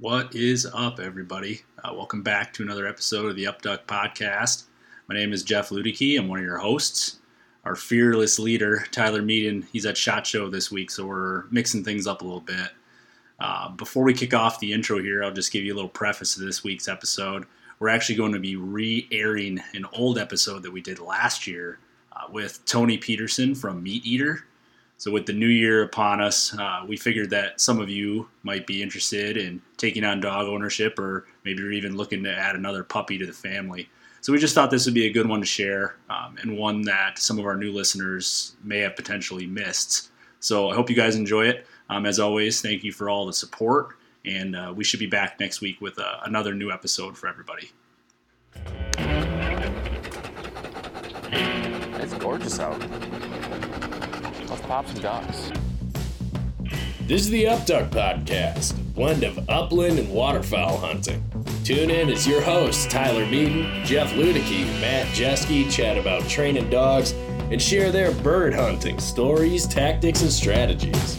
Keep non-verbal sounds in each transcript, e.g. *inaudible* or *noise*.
What is up, everybody? Uh, welcome back to another episode of the Upduck Podcast. My name is Jeff Ludicky. I'm one of your hosts. Our fearless leader, Tyler Meaden, he's at SHOT Show this week, so we're mixing things up a little bit. Uh, before we kick off the intro here, I'll just give you a little preface to this week's episode. We're actually going to be re airing an old episode that we did last year uh, with Tony Peterson from MeatEater. So, with the new year upon us, uh, we figured that some of you might be interested in taking on dog ownership, or maybe you're even looking to add another puppy to the family. So, we just thought this would be a good one to share um, and one that some of our new listeners may have potentially missed. So, I hope you guys enjoy it. Um, as always, thank you for all the support, and uh, we should be back next week with uh, another new episode for everybody. It's gorgeous out. Let's pop some dogs. This is the Upduck Podcast, a blend of upland and waterfowl hunting. Tune in as your hosts, Tyler Meaden, Jeff Ludicky, Matt Jeske, chat about training dogs and share their bird hunting stories, tactics, and strategies.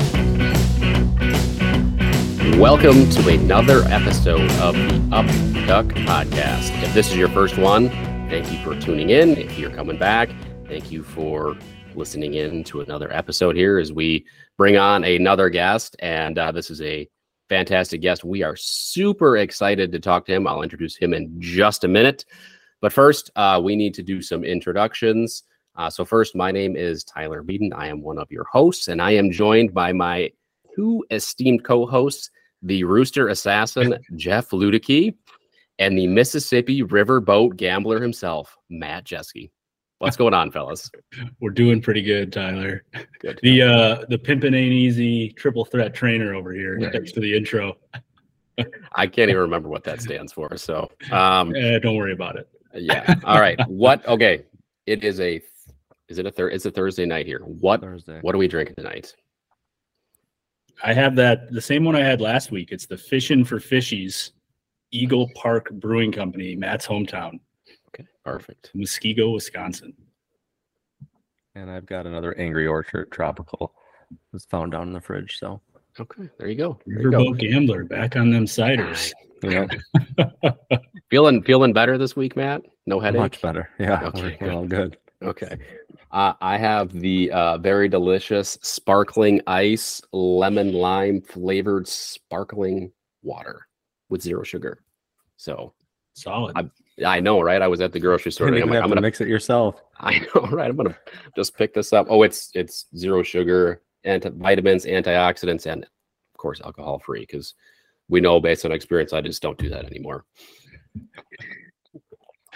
Welcome to another episode of the Upduck Podcast. If this is your first one, thank you for tuning in. If you're coming back, thank you for listening in to another episode here as we bring on another guest. And uh, this is a fantastic guest. We are super excited to talk to him. I'll introduce him in just a minute. But first, uh, we need to do some introductions. Uh, so, first, my name is Tyler Meaden. I am one of your hosts, and I am joined by my two esteemed co hosts, the Rooster Assassin, *laughs* Jeff Ludicky, and the Mississippi Riverboat Gambler himself, Matt Jeske. What's going on, fellas? We're doing pretty good, Tyler. Good. The uh the pimpin' ain't easy triple threat trainer over here. Thanks for the intro. *laughs* I can't even remember what that stands for. So, um, Eh, don't worry about it. yeah. All right. What? Okay. It is a. Is it a third? It's a Thursday night here. What? Thursday. What are we drinking tonight? I have that the same one I had last week. It's the Fishin' for Fishies, Eagle Park Brewing Company, Matt's hometown, Okay. Perfect. Muskego, Wisconsin. And I've got another Angry Orchard Tropical. It was found down in the fridge. So, Okay. There you go. There you go. Riverboat Gambler back on them ciders. *laughs* yeah, *laughs* Feeling feeling better this week, Matt? No headache. much better. Yeah, Okay, we're, we're all good. Okay. Uh, I have the uh, very delicious sparkling ice lemon lime flavored sparkling water with zero sugar. So Solid. I- I know, right? I was at the grocery store. *laughs* You today. I'm, like, I'm gonna. mix it yourself. *laughs* I know, right? I'm gonna just pick this up. Oh, it's it's zero sugar, anti vitamins, antioxidants, and of course alcohol free. Because we know based on experience, I just don't do that anymore.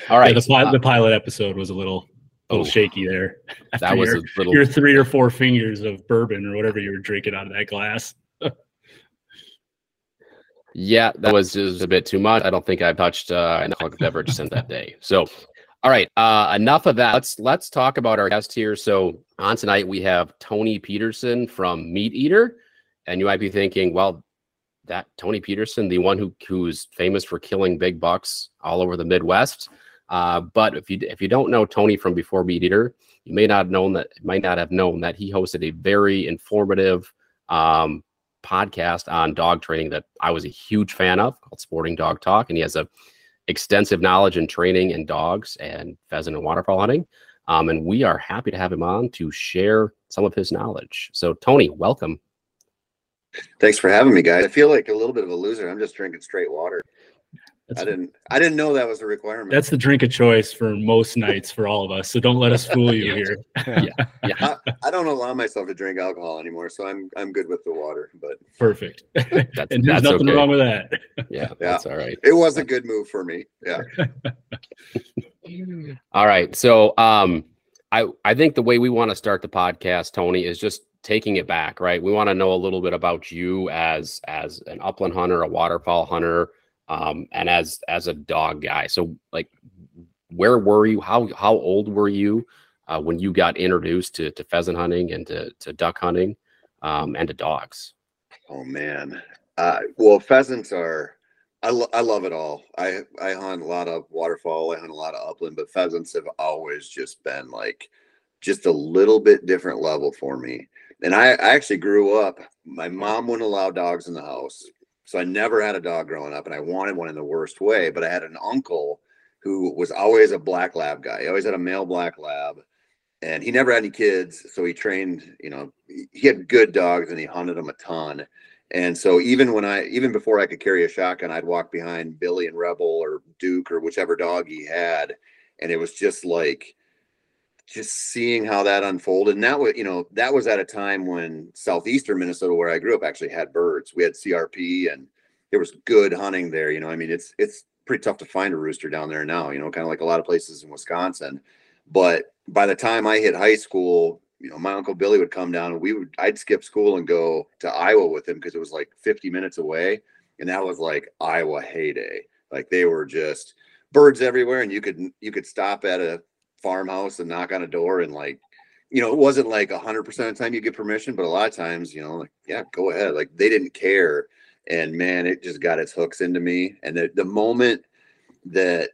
All right. Yeah, the, pi- uh, the pilot episode was a little, a little Oh. shaky there. that was your, a little. your three or four fingers of bourbon or whatever you were drinking out of that glass. Yeah, that was just a bit too much. I don't think I've touched uh, an alcoholic beverage since that day. So, all right, uh, enough of that. Let's let's talk about our guest here. So, on tonight we have Tony Peterson from MeatEater, and you might be thinking, well, that Tony Peterson, the one who who's famous for killing big bucks all over the Midwest. Uh, but if you if you don't know Tony from before MeatEater, you may not have known that might not have known that he hosted a very informative um, podcast on dog training that I was a huge fan of called Sporting Dog Talk. And he has a extensive knowledge in training in dogs and pheasant and waterfowl hunting. Um, and we are happy to have him on to share some of his knowledge. So, Tony, welcome. Thanks for having me, guys. I feel like a little bit of a loser. I'm just drinking straight water. That's, I didn't. I didn't know that was a requirement. that's the drink of choice for most nights for all of us. So don't let us fool you *laughs* here. Yeah, *laughs* yeah. I don't allow myself to drink alcohol anymore, so I'm I'm good with the water. But Perfect. *laughs* that's, and there's that's nothing okay. wrong with that. Yeah, that's all right. it was a good move for me. Yeah. All right. So um I I think the way we want to start the podcast, Tony, is just taking it back, right? We want to know a little bit about you as as an upland hunter, a waterfowl hunter, um, and as as a dog guy. So like where were you? How how old were you uh, when you got introduced to, to pheasant hunting and to, to duck hunting um, and to dogs? Oh man. Uh, well, pheasants are. I, lo- I love it all. I I hunt a lot of waterfowl. I hunt a lot of upland, but pheasants have always just been like just a little bit different level for me. And I, I actually grew up. My mom wouldn't allow dogs in the house. So I never had a dog growing up and I wanted one in the worst way, but I had an uncle who was always a black lab guy. He always had a male black lab and he never had any kids. So he trained, you know, he had good dogs and he hunted them a ton. And so even when I, even before I could carry a shotgun, I'd walk behind Billy and Rebel or Duke or whichever dog he had. And it was just like, just seeing how that unfolded. And that was, you know, that was at a time when southeastern Minnesota, where I grew up, actually had birds. We had CRP and there was good hunting there. You know, I mean, it's it's pretty tough to find a rooster down there now, you know, kind of like a lot of places in Wisconsin. But by the time I hit high school, you know, my uncle Billy would come down and we would I'd skip school and go to Iowa with him because it was like 50 minutes away. And that was like Iowa heyday. Like they were just birds everywhere and you could you could stop at a farmhouse and knock on a door and like you know it wasn't like 100% of the time you get permission but a lot of times you know like yeah go ahead. Like they didn't care. And man it just got its hooks into me. And the, the moment that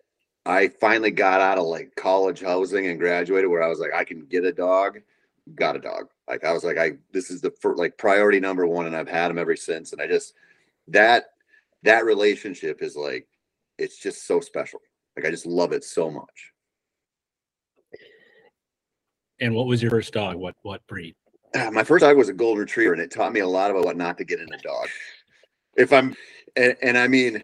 i finally got out of like college housing and graduated where i was like i can get a dog got a dog. Like i was like i this is the for like priority number one and i've had them ever since. And i just that that relationship is like it's just so special. Like i just love it so much And what was your first dog? What what breed? Ah, my first dog was a golden retriever and it taught me a lot about what not to get in a dog. If i'm and, and i mean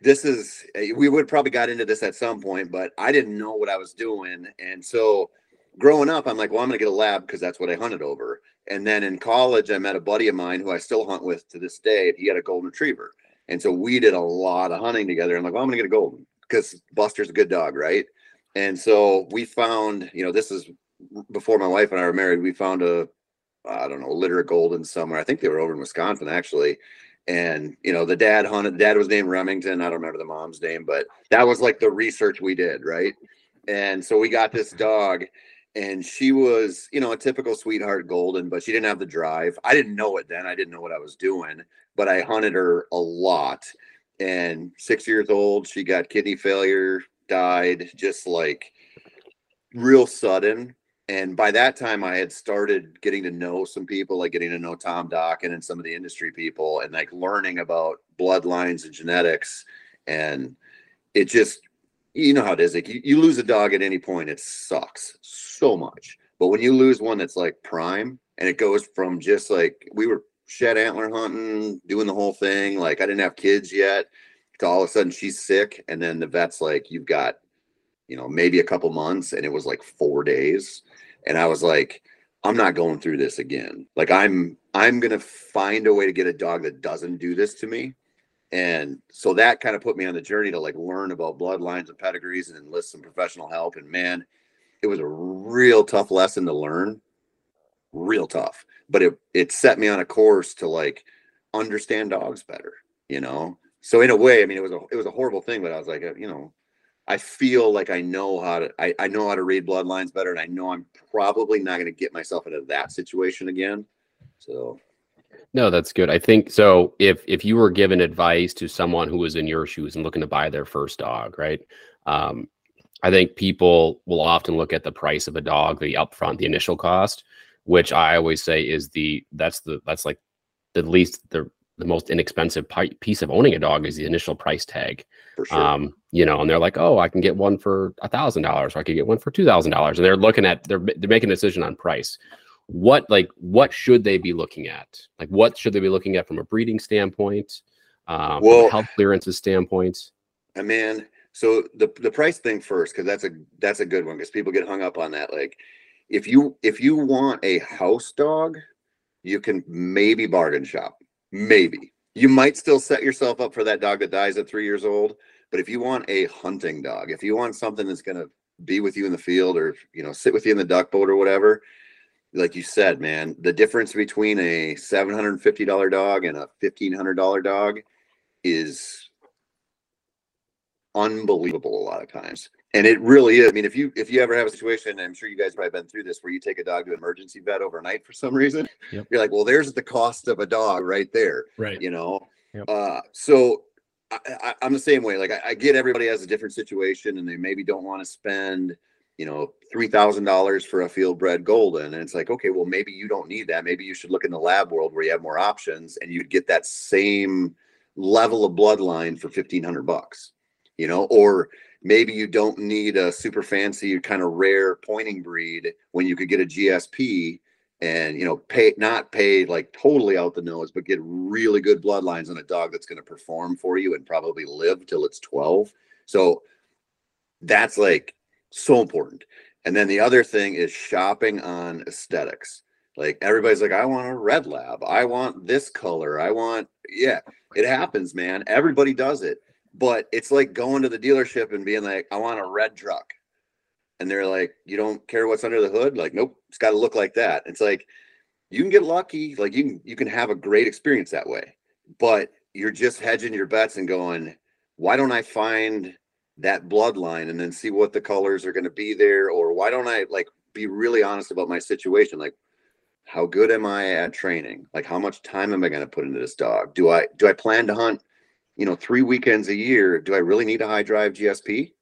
this is eh, we would probably got into this at some point but i didn't know what i was doing. And so growing up i'm like well i'm gonna get a lab because that's what i hunted over. And then in college i met a buddy of mine who i still hunt with to this day he had a golden retriever. And so we did a lot of hunting together i'm like well i'm gonna get a golden because buster's a good dog right? And so we found you know this is before my wife and I were married, we found a, I don't know, litter of golden somewhere. I think they were over in Wisconsin actually. And you know, the dad hunted. Dad was named Remington. I don't remember the mom's name, but that was like the research we did, right? And so we got this dog, and she was, you know, a typical sweetheart golden, but she didn't have the drive. I didn't know it then. I didn't know what I was doing, but I hunted her a lot. And six years old, she got kidney failure, died, just like real sudden and by that time i had started getting to know some people like getting to know tom dokken and some of the industry people and like learning about bloodlines and genetics. And it just you know how it is like you, you lose a dog at any point it sucks so much. But when you lose one that's like prime and it goes from just like we were shed antler hunting doing the whole thing like i didn't have kids yet to all of a sudden she's sick and then the vet's like you've got you know maybe a couple months and it was like four days and I was like, I'm not going through this again. Like I'm I'm gonna find a way to get a dog that doesn't do this to me. And so that kind of put me on the journey to like learn about bloodlines and pedigrees and enlist some professional help. And man, it was a real tough lesson to learn. Real tough. But it it set me on a course to like understand dogs better, you know. So in a way, I mean, it was a it was a horrible thing, but I was like, uh, you know, I feel like I know how to I, I know how to read bloodlines better and I know I'm probably not going to get myself into that situation again. So no, that's good. I think so if if you were given advice to someone who was in your shoes and looking to buy their first dog, right? Um, I think people will often look at the price of a dog, the upfront, the initial cost, which I always say is the that's the that's like the least the the most inexpensive piece of owning a dog is the initial price tag. sure. Um, you know, and they're like, oh, I can get one for a thousand dollars, or I could get one for two thousand dollars, and they're looking at they're they're making a decision on price. What like what should they be looking at? Like what should they be looking at from a breeding standpoint, um, from a Well- health clearances standpoint? I mean, so the the price thing first, because that's a that's a good one because people get hung up on that. Like, if you if you want a house dog, you can maybe bargain shop. Maybe you might still set yourself up for that dog that dies at three years old. But if you want a hunting dog, if you want something that's gonna be with you in the field or you know sit with you in the duck boat or whatever, like you said, man, the difference between a seven hundred and fifty dollar dog and a fifteen hundred dollar dog is unbelievable a lot of times. And it really is. I mean, if you if you ever have a situation, I'm sure you guys probably been through this, where you take a dog to an emergency vet overnight for some reason, Yep. you're like, well, there's the cost of a dog right there, Right. you know. Yep. Uh, so I, I'm the same way. Like I, I get everybody has a different situation, and they maybe don't want to spend, you know, three thousand dollars for a field bred golden, and it's like, okay, well, maybe you don't need that. Maybe you should look in the lab world where you have more options, and you'd get that same level of bloodline for 1500 bucks, you know, or maybe you don't need a super fancy kind of rare pointing breed when you could get a GSP and you know pay not pay like totally out the nose but get really good bloodlines on a dog that's going to perform for you and probably live till it's 12 so that's like so important. And then the other thing is shopping on aesthetics. Like everybody's like i want a red lab. I want this color. I want yeah it happens man. Everybody does it but it's like going to the dealership and being like i want a red truck and they're like, you don't care what's under the hood? Like, nope, it's got to look like that. It's like you can get lucky, like you can you can have a great experience that way, but you're just hedging your bets and going, why don't I find that bloodline and then see what the colors are going to be there, or why don't I like be really honest about my situation, like how good am I at training? Like how much time am I going to put into this dog? Do I do I plan to hunt, you know, three weekends a year? Do I really need a high drive GSP?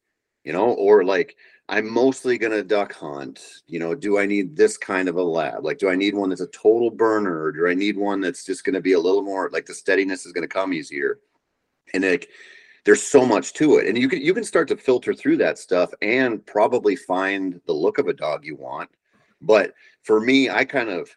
You know, or like I'm mostly to duck hunt. You know, do I need this kind of a lab? Like, do I need one that's a total burner? Or do I need one that's just to be a little more like the steadiness is to come easier? And like, there's so much to it. And you can you can start to filter through that stuff and probably find the look of a dog you want. But for me, I kind of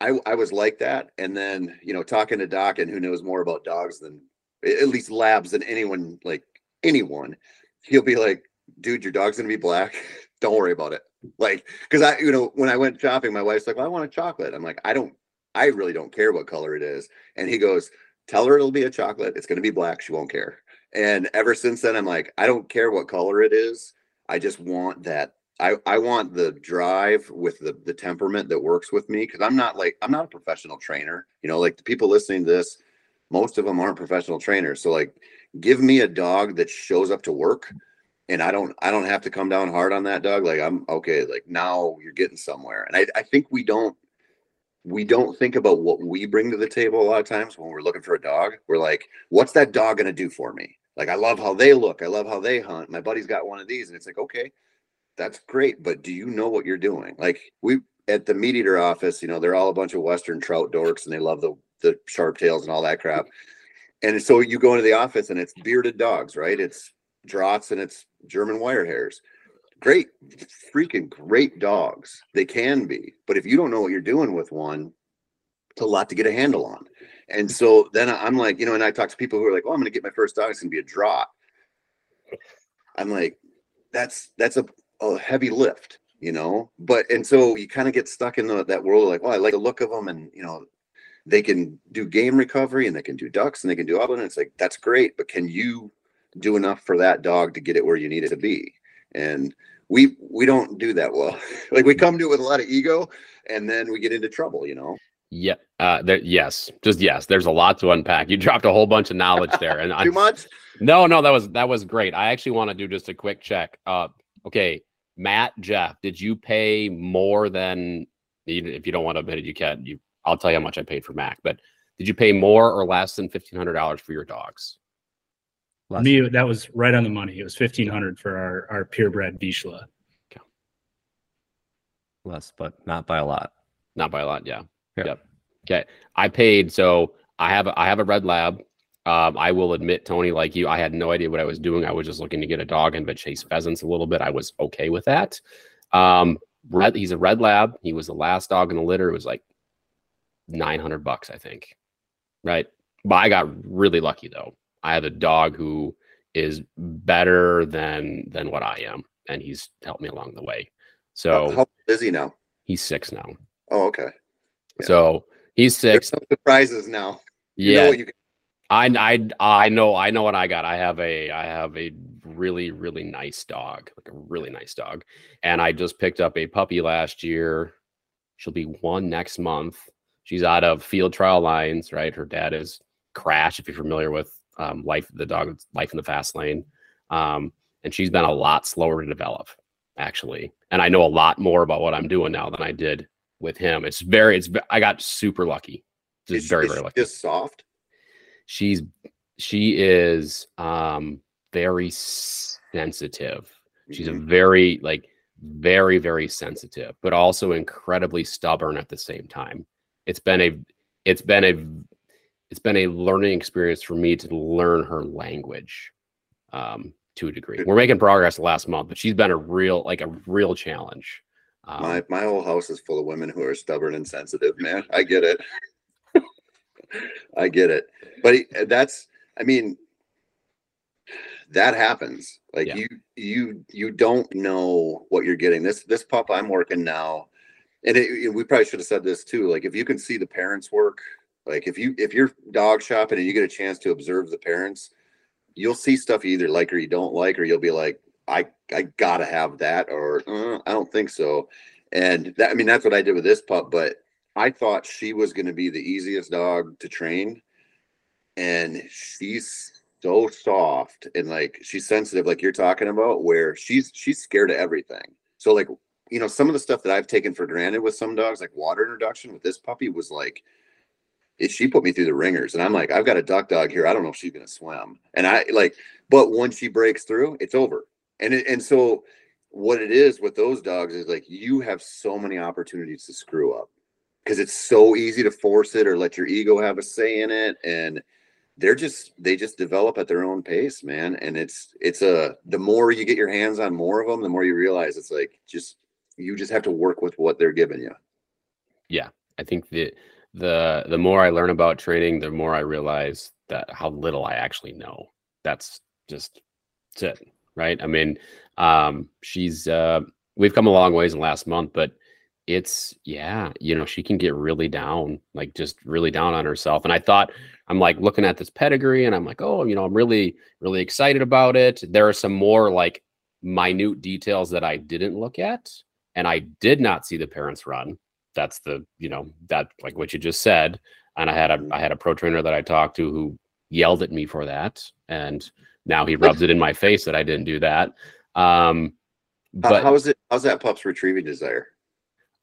I, I was like that. And then, you know, talking to Dokken who knows more about dogs than at least labs than anyone, like anyone, he'll be like, dude, your dog's gonna be black. *laughs* don't worry about it. Like, because I, you know, when I went shopping, my wife's like, well, I want a chocolate. I'm like, I don't, I really don't care what color it is. And he goes, tell her it'll be a chocolate. It's gonna be black. She won't care. And ever since then, I'm like, I don't care what color it is. I just want that. I, I want the drive with the the temperament that works with me because I'm not like I'm not a professional trainer. You know, like the people listening to this, most of them aren't professional trainers. So like, give me a dog that shows up to work and I don't I don't have to come down hard on that dog. Like I'm okay, like now you're getting somewhere. And I, I think we don't we don't think about what we bring to the table a lot of times when we're looking for a dog. We're like, what's that dog gonna do for me? Like I love how they look, I love how they hunt. My buddy's got one of these, and it's like, okay, that's great, but do you know what you're doing? Like we at the MeatEater office, you know, they're all a bunch of western trout dorks and they love the the sharp tails and all that crap. And so you go into the office and it's bearded dogs, right? It's Drahts and it's German wire hairs. Great, freaking great dogs. They can be, but if you don't know what you're doing with one, it's a lot to get a handle on. And so then I'm like, you know, and I talk to people who are like, "Oh, I'm going to get my first dog. It's going to be a Draht." I'm like, that's that's a, a heavy lift, you know. But and so you kind of get stuck in the, that world, like, "Oh, I like the look of them," and you know, they can do game recovery and they can do ducks and they can do all that. And it's like that's great, but can you do enough for that dog to get it where you need it to be. And we we don't do that well. *laughs* like we come to it with a lot of ego and then we get into trouble, you know. Yeah. Uh there yes. Just yes. There's a lot to unpack. You dropped a whole bunch of knowledge *laughs* there. And too much? No, no, that was that was great. I actually want to do just a quick check. Uh okay. Matt, Jeff, did you pay more than if you don't want to admit it, you can. You I'll tell you how much I paid for Mac, but did you pay more or less than fifteen hundred dollars for your dogs? Less. Me, that was right on the money. It was fifteen hundred for our our purebred Vizsla. Okay. Less, but not by a lot. Not by a lot. Yeah. Yep. yep. Okay. I paid. So I have a, I have a red lab. Um, I will admit, Tony, like you, I had no idea what I was doing. I was just looking to get a dog and but chase pheasants a little bit. I was okay with that. Um, red, he's a red lab. He was the last dog in the litter. It was like 900 bucks, I think. Right. But I got really lucky though. I have a dog who is better than than what I am, and he's helped me along the way. So how is he now? He's six now. Oh, okay. Yeah. So he's six. There's surprises now. You yeah. Can... I, I I know I know what I got. I have a I have a really really nice dog, like a really nice dog, and I just picked up a puppy last year. She'll be one next month. She's out of field trial lines, right? Her dad is Crash, if you're familiar with um, life the dog life in the fast lane. Um, and she's been a lot slower to develop actually. And i know a lot more about what i'm doing now than i did with him. It's very it's i got super lucky. Just is, very very lucky. just soft? She's she is um very sensitive. She's mm-hmm. a very like very very sensitive but also incredibly stubborn at the same time it's been a it's been a it's been a learning experience for me to learn her language um, to a degree. We're making progress last month, but she's been a real like a real challenge. Um, my my whole house is full of women who are stubborn and sensitive. Man, I get it. *laughs* I get it. But he, that's I mean that happens. Like yeah. you you you don't know what you're getting. This this pup I'm working now, and it, we probably should have said this too. Like if you can see the parents work, like if you if you're dog shopping and you get a chance to observe the parents, you'll see stuff you either like or you don't like, or you'll be like, I I gotta have that, or uh, I don't think so. And that I mean that's what I did with this pup, but I thought she was going to be the easiest dog to train, and she's so soft and like she's sensitive like you're talking about where she's she's scared of everything so like you know some of the stuff that i've taken for granted with some dogs like water introduction with this puppy was like it, she put me through the ringers and i'm like i've got a duck dog here i don't know if she's going to swim. And i like but once she breaks through it's over. And it, and so what it is with those dogs is like you have so many opportunities to screw up because it's so easy to force it or let your ego have a say in it and they're just they just develop at their own pace man. And it's it's a the more you get your hands on more of them the more you realize it's like just you just have to work with what they're giving you. Yeah i think the the the more i learn about training the more i realize that how little i actually know. That's just that's it right? I mean um she's uh we've come a long ways in the last month but it's yeah you know she can get really down like just really down on herself. And i thought i'm like looking at this pedigree and i'm like oh you know i'm really really excited about it. There are some more like minute details that i didn't look at and i did not see the parents run that's the you know that like what you just said and i had a i had a pro trainer that i talked to who yelled at me for that and now he rubs it in my face that i didn't do that um but how's it how's that pup's retrieving desire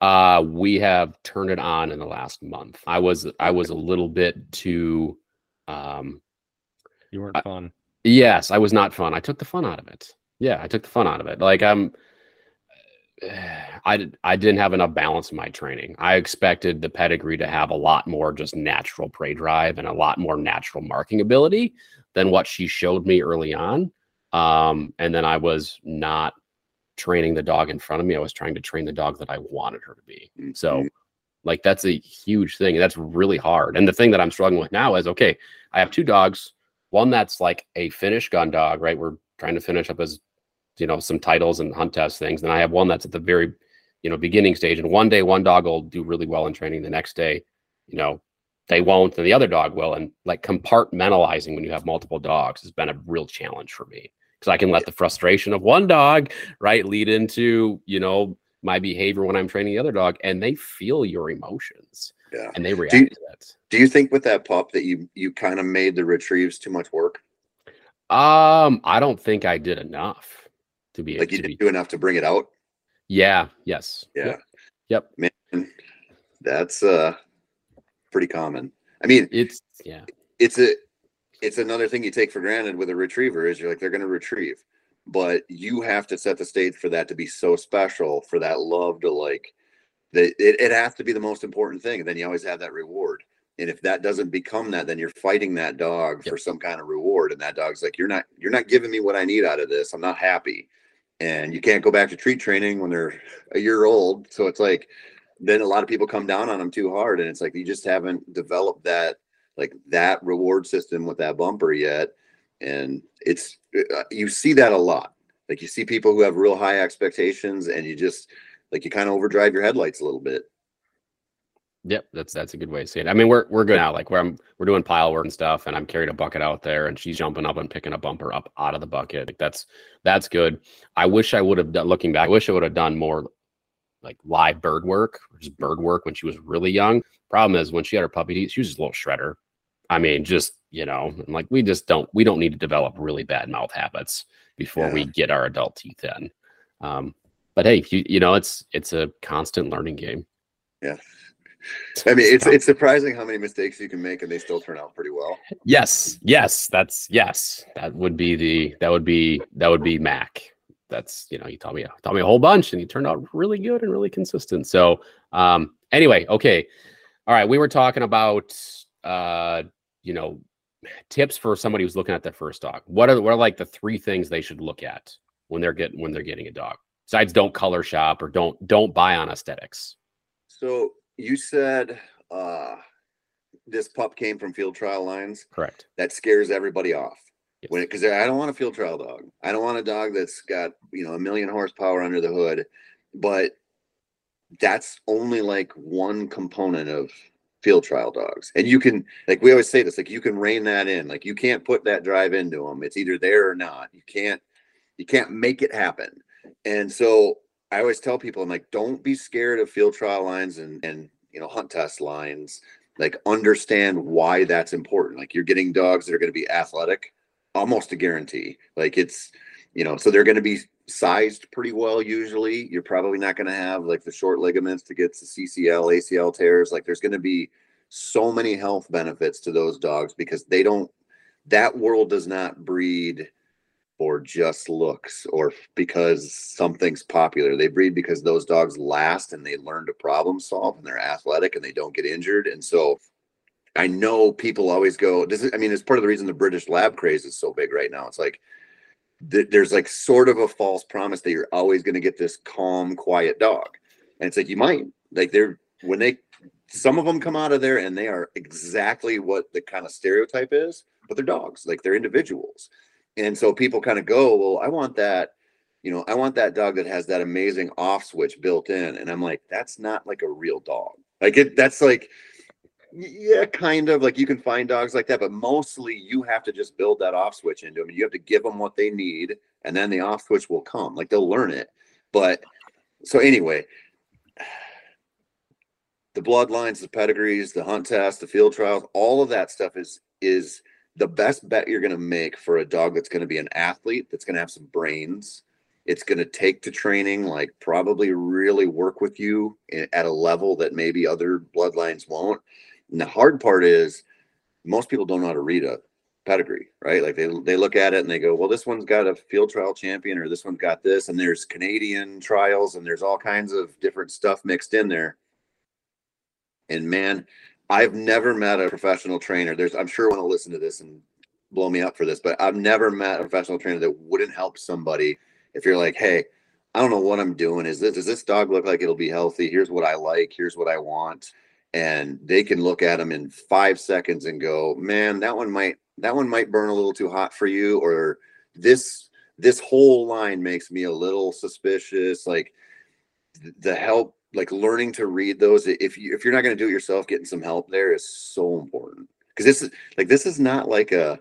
uh, we have turned it on in the last month. I was I was a little bit too. Um, you weren't fun. yes, I was not fun. I took the fun out of it. Yeah, I took the fun out of it. Like I'm. *sighs* I I didn't have enough balance in my training. I expected the pedigree to have a lot more just natural prey drive and a lot more natural marking ability than what she showed me early on. Um, and then I was not training the dog in front of me. I was trying to train the dog that I wanted her to be. So, mm-hmm. like, that's a huge thing. That's really hard. And the thing that I'm struggling with now is okay, I have two dogs. One that's like a finish gun dog, right? We're trying to finish up as, you know, some titles and hunt test things. And I have one that's at the very, you know, beginning stage. And one day, one dog will do really well in training. The next day, you know, they won't, and the other dog will. And like compartmentalizing when you have multiple dogs has been a real challenge for me because I can let the frustration of one dog, right, lead into, you know, my behavior when I'm training the other dog and they feel your emotions. Yeah. And they react do you, to that. Do you think with that pup that you you kind of made the retrieves too much work? Um, I don't think I did enough to be like you didn't be, do enough to bring it out. Yeah, yes. Yeah. Yep. yep. Man, that's uh pretty common. I mean, it's yeah. It's a it's another thing you take for granted with a retriever is you're like they're going to retrieve but you have to set the stage for that to be so special for that love to like that it, it has to be the most important thing and then you always have that reward and if that doesn't become that then you're fighting that dog yep. for some kind of reward and that dog's like you're not you're not giving me what i need out of this i'm not happy and you can't go back to treat training when they're a year old so it's like then a lot of people come down on them too hard and it's like you just haven't developed that like that reward system with that bumper yet. And it's, uh, you see that a lot. Like you see people who have real high expectations and you just, like you kind of overdrive your headlights a little bit. Yep, that's that's a good way to see it. I mean, we're we're good now. Like where I'm we're doing pile work and stuff, and I'm carrying a bucket out there, and she's jumping up and picking a bumper up out of the bucket. Like that's that's good. I wish I would have done looking back. I wish I would have done more like live bird work, just bird work when she was really young. Problem is when she had her puppy teeth, she was just a little shredder. I mean, just you know, like we just don't we don't need to develop really bad mouth habits before yeah. we get our adult teeth in. Um, but hey, you you know, it's it's a constant learning game. Yeah. I mean, it's it's surprising how many mistakes you can make and they still turn out pretty well. Yes, yes, that's yes. That would be the that would be that would be Mac. That's you know, he taught me taught me a whole bunch and he turned out really good and really consistent. So um anyway, okay. All right, we were talking about uh you know, tips for somebody who's looking at their first dog. What are what are like the three things they should look at when they're getting when they're getting a dog? Besides, don't color shop or don't don't buy on aesthetics. So you said uh this pup came from field trial lines. Correct. That scares everybody off. Yes. When because I don't want a field trial dog. I don't want a dog that's got you know a million horsepower under the hood, but that's only like one component of field trial dogs. And you can like we always say this, like you can rein that in. Like you can't put that drive into them. It's either there or not. You can't you can't make it happen. And so I always tell people, I'm like, don't be scared of field trial lines and and you know hunt test lines. Like understand why that's important. Like you're getting dogs that are going to be athletic, almost a guarantee. Like it's you know, so they're going to be sized pretty well usually. You're probably not going to have like the short ligaments to get to CCL, ACL tears. Like there's going to be so many health benefits to those dogs because they don't that world does not breed for just looks or because something's popular. They breed because those dogs last and they learn to problem solve and they're athletic and they don't get injured. And so I know people always go, this is, I mean, it's part of the reason the British lab craze is so big right now. It's like, there's like sort of a false promise that you're always going to get this calm, quiet dog. And it's like, you might like they're, when they, some of them come out of there and they are exactly what the kind of stereotype is, but they're dogs, like they're individuals. And so people kind of go, well, I want that, you know, I want that dog that has that amazing off switch built in. And I'm like, that's not like a real dog. Like it, that's like, yeah, kind of like you can find dogs like that, but mostly you have to just build that off switch into them. You have to give them what they need, and then the off switch will come. Like they'll learn it. But so anyway, *sighs* the bloodlines, the pedigrees, the hunt tests, the field trials, all of that stuff is is the best bet you're going to make for a dog that's going to be an athlete, that's going to have some brains. It's going to take to training, like probably really work with you at a level that maybe other bloodlines won't and the hard part is most people don't know how to read a pedigree, right? Like they they look at it and they go, well, this one's got a field trial champion or this one's got this, and there's Canadian trials and there's all kinds of different stuff mixed in there. And man, I've never met a professional trainer. There's I'm sure want to listen to this and blow me up for this, but I've never met a professional trainer that wouldn't help somebody if you're like, hey, I don't know what I'm doing. Is this does this dog look like it'll be healthy? Here's what I like. Here's what I want and they can look at them in five seconds and go, man, that one might that one might burn a little too hot for you, or this this whole line makes me a little suspicious. Like the help, like learning to read those. If you if you're not going to do it yourself, getting some help there is so important. Because this is like this is not like a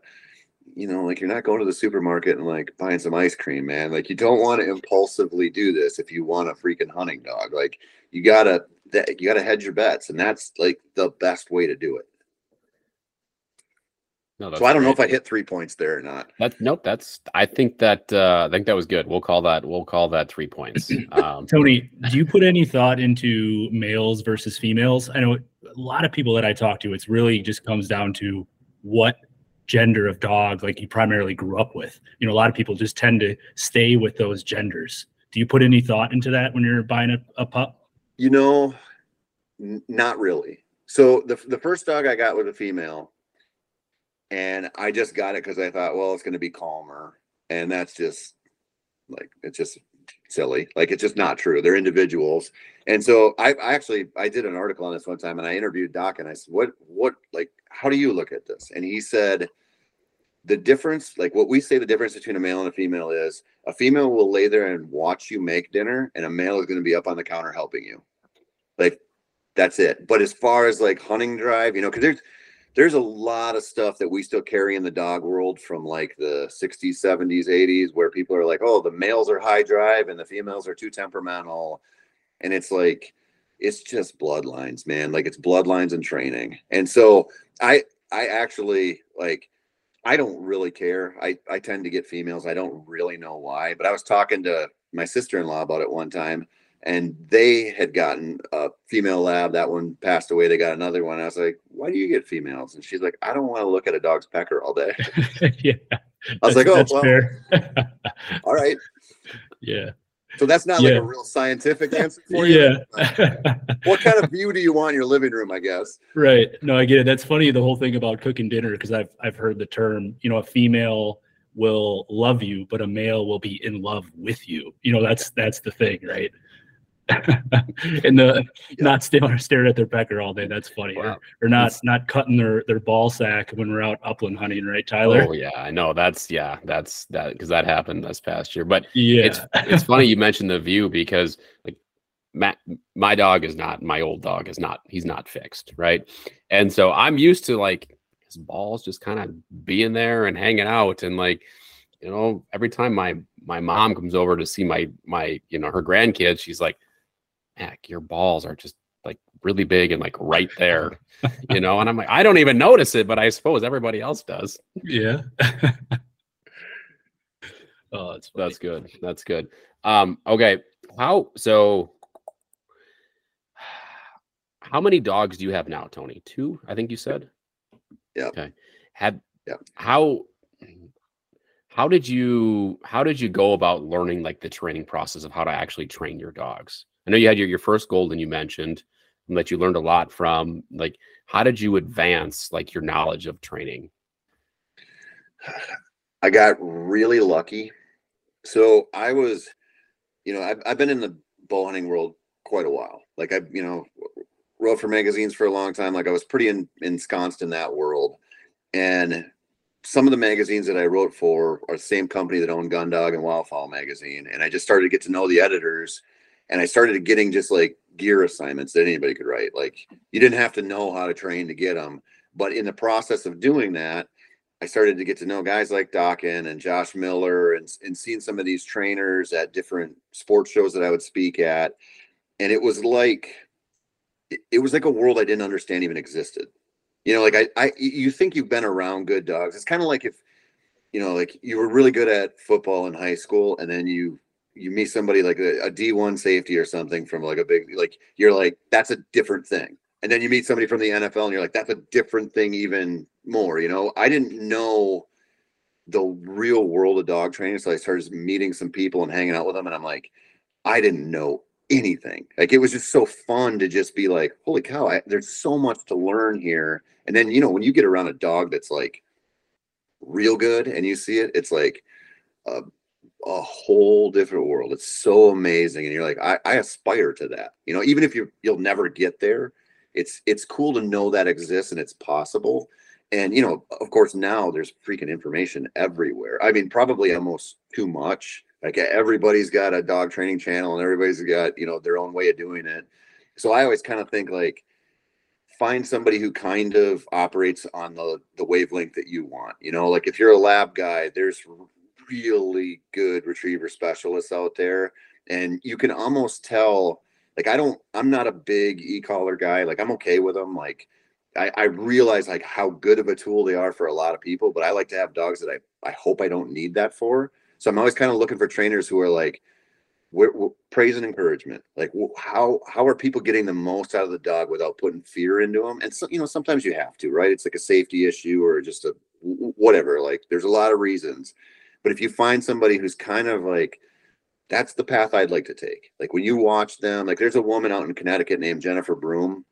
you know like you're not going to the supermarket and like buying some ice cream man. Like you don't want to impulsively do this if you want a freaking hunting dog. Like you gotta that you gotta hedge your bets and that's like the best way to do it no, so I don't great. know if I hit three points there or not. That nope. That's I think that uh, I think that was good. We'll call that we'll call that three points. *clears throat* Um, Tony, do you put any thought into males versus females? I know a lot of people that I talk to. It's really just comes down to what gender of dog like you primarily grew up with. You know, a lot of people just tend to stay with those genders. Do you put any thought into that when you're buying a, a pup? You know, n- not really. So the the first dog I got was a female, and I just got it because I thought, well, it's going to be calmer, and that's just like it's just silly. Like it's just not true. They're individuals, and so I, I actually I did an article on this one time, and I interviewed Doc, and I said, what what like how do you look at this? And he said the difference, like what we say the difference between a male and a female is a female will lay there and watch you make dinner, and a male is going to be up on the counter helping you. Like that's it. But as far as like hunting drive, you know, because there's there's a lot of stuff that we still carry in the dog world from like the 60s, 70s, 80s, where people are like, oh, the males are high drive and the females are too temperamental. And it's like, it's just bloodlines, man. Like it's bloodlines and training. And so I I actually like I don't really care. I, I tend to get females. I don't really know why, but I was talking to my sister in law about it one time, and they had gotten a female lab. That one passed away. They got another one. I was like, "Why do you get females?" And she's like, "I don't want to look at a dog's pecker all day." *laughs* yeah, I was like, "Oh, well, *laughs* all right." Yeah. So that's not like a real scientific answer *laughs* for you. yeah. What kind of view do you want in your living room? I guess. Right. No, I get it. That's funny. The whole thing about cooking dinner because I've I've heard the term. You know, a female will love you, but a male will be in love with you. You know, that's that's the thing, right? *laughs* and the not staring *laughs* staring at their pecker all day. That's funny. Or, Wow. or not That's- not cutting their their ball sack when we're out upland hunting, right, Tyler? Oh yeah, I know. That's yeah, that's that because that happened this past year. But yeah. it's it's funny you mentioned the view because like Matt, my dog is not my old dog is not he's not fixed right, and so I'm used to like his balls just kind of being there and hanging out and like you know every time my my mom comes over to see my my you know her grandkids she's like heck your balls are just like really big and like right there *laughs* you know and i'm like i don't even notice it but i suppose everybody else does yeah. *laughs* oh, that's funny. That's good. That's good. Um, okay. How so *sighs* how many dogs do you have now, Tony? Two, I think you said? Yeah. Okay. Have Yeah. how how did you how did you go about learning like the training process of how to actually train your dogs? I know you had your, your first golden you mentioned and that you learned a lot from. Like, how did you advance like your knowledge of training? I got really lucky. So I was, you know, I've, I've been in the bow hunting world quite a while. Like I, you know, wrote for magazines for a long time. Like I was pretty in, ensconced in that world. And some of the magazines that I wrote for are the same company that owned Gundog and Wildfowl magazine. And I just started to get to know the editors and I started getting just like gear assignments that anybody could write. Like you didn't have to know how to train to get them. But in the process of doing that, I started to get to know guys like Dokken and Josh Miller and, and seeing some of these trainers at different sports shows that I would speak at. And it was like, it was like a world I didn't understand even existed. You know, like I, I, you think you've been around good dogs. It's kind of like if, you know, like you were really good at football in high school and then you, you meet somebody like a, a D1 safety or something from like a big, like, you're like, that's a different thing. And then you meet somebody from the NFL and you're like, that's a different thing even more. You know, I didn't know the real world of dog training. So I started meeting some people and hanging out with them. And I'm like, I didn't know anything. Like it was just so fun to just be like, holy cow, I, there's so much to learn here. And then, you know, when you get around a dog that's like real good and you see it, it's like a, a whole different world. It's so amazing. And you're like, I, I aspire to that. You know, even if you you'll never get there, it's it's cool to know that exists and it's possible. And you know, of course, now there's freaking information everywhere. I mean, probably almost too much. Like everybody's got a dog training channel and everybody's got, you know, their own way of doing it. So I always kind of think like find somebody who kind of operates on the the wavelength that you want. You know, like if you're a lab guy, there's really good retriever specialists out there and you can almost tell like I don't I'm not a big e-collar guy. Like I'm okay with them. Like I, I realize like how good of a tool they are for a lot of people, but I like to have dogs that I, I hope I don't need that for. So I'm always kind of looking for trainers who are like, we're, we're- praise and encouragement. Like how how are people getting the most out of the dog without putting fear into them? And so you know sometimes you have to, right? It's like a safety issue or just a whatever. Like there's a lot of reasons, but if you find somebody who's kind of like that's the path I'd like to take. Like when you watch them, like there's a woman out in Connecticut named Jennifer Broom.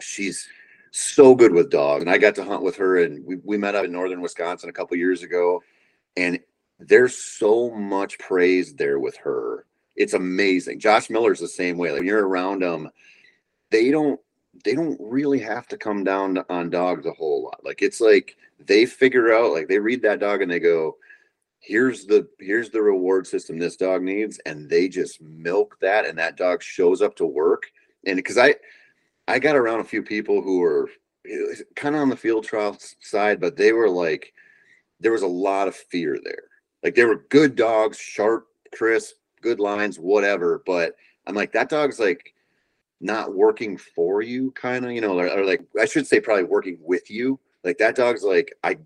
She's so good with dogs. And I got to hunt with her and we, we met up in northern Wisconsin a couple years ago. And there's so much praise there with her. It's amazing. Josh Miller's the same way. Like when you're around them, they don't they don't really have to come down on dogs a whole lot. Like it's like they figure out like they read that dog and they go, here's the here's the reward system this dog needs and they just milk that and that dog shows up to work and because i i got around a few people who were eh, kind of on the field trial side but they were like there was a lot of fear there like they were good dogs sharp crisp good lines whatever but i'm like that dog's like not working for you kind of you know or, or like i should say probably working with you like that dog's like i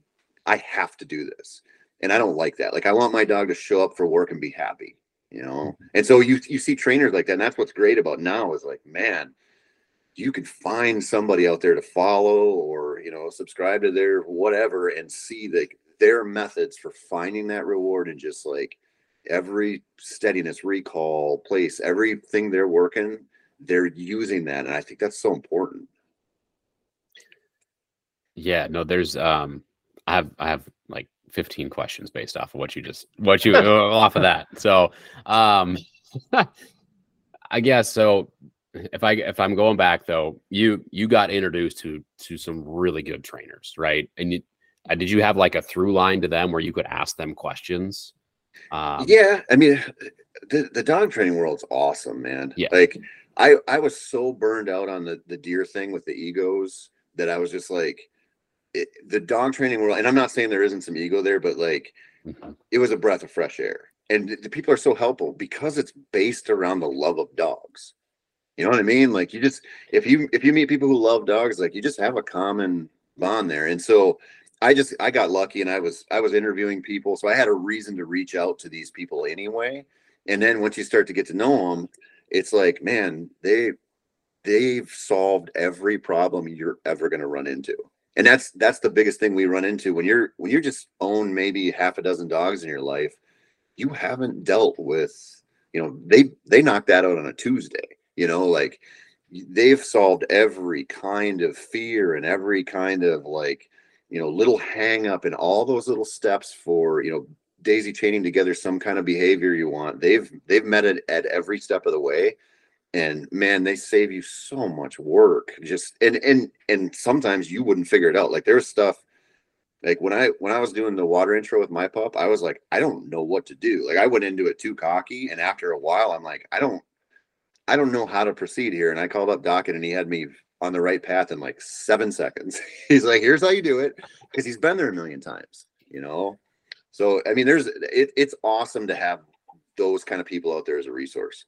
i have to do this and I don't like that. Like I want my dog to show up for work and be happy, you know. Mm-hmm. And so you you see trainers like that, and that's what's great about now is like, man, you can find somebody out there to follow or you know subscribe to their whatever and see like their methods for finding that reward and just like every steadiness, recall, place, everything they're working, they're using that. And I think that's so important. Yeah, no, there's um I have I have like 15 questions based off of what you just what you *laughs* off of that. So um *laughs* I guess so if I if I'm going back though, you you got introduced to to some really good trainers, right? And you, uh, did you have like a through line to them where you could ask them questions? Um, yeah, I mean, the, the dog training world's awesome, man. Yeah, like I I was so burned out on the the deer thing with the egos that I was just like, it, the dog training world. And I'm not saying there isn't some ego there, but like, mm-hmm. it was a breath of fresh air. And the people are so helpful because it's based around the love of dogs. You know what I mean? Like you just if you if you meet people who love dogs, like you just have a common bond there. And so I just I got lucky and I was I was interviewing people, so I had a reason to reach out to these people anyway. And then once you start to get to know them, it's like, man, they they've solved every problem you're ever going to run into. And that's that's the biggest thing we run into when you're when you just own maybe half a dozen dogs in your life, you haven't dealt with, you know, they they knock that out on a Tuesday, you know, like they've solved every kind of fear and every kind of like you know little hang up and all those little steps for you know daisy chaining together some kind of behavior you want. They've they've met it at every step of the way. And man they save you so much work. Just and and and sometimes you wouldn't figure it out. Like there's stuff like when i when i was doing the water intro with my pup i was like i don't know what to do. Like i went into it too cocky. And after a while i'm like i don't i don't know how to proceed here. And i called up Dokken and he had me on the right path in like seven seconds. *laughs* he's like, here's how you do it. Cause he's been there a million times, you know? So, I mean, there's, it, it's awesome to have those kind of people out there as a resource.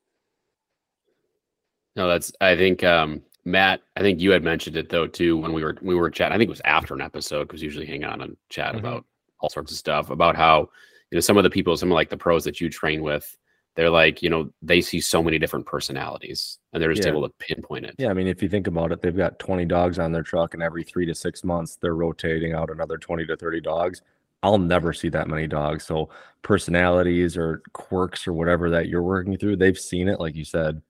No, that's, I think, um, Matt, I think you had mentioned it though, too, when we were, we were chatting, I think it was after an episode, cause usually hang on and chat mm-hmm. about all sorts of stuff about how, you know, some of the people, some of like the pros that you train with, they're like, you know, they see so many different personalities and they're just yeah. able to pinpoint it. Yeah. I mean, if you think about it, they've got 20 dogs on their truck, and every three to six months, they're rotating out another 20 to 30 dogs. I'll never see that many dogs. So, personalities or quirks or whatever that you're working through, they've seen it, like you said,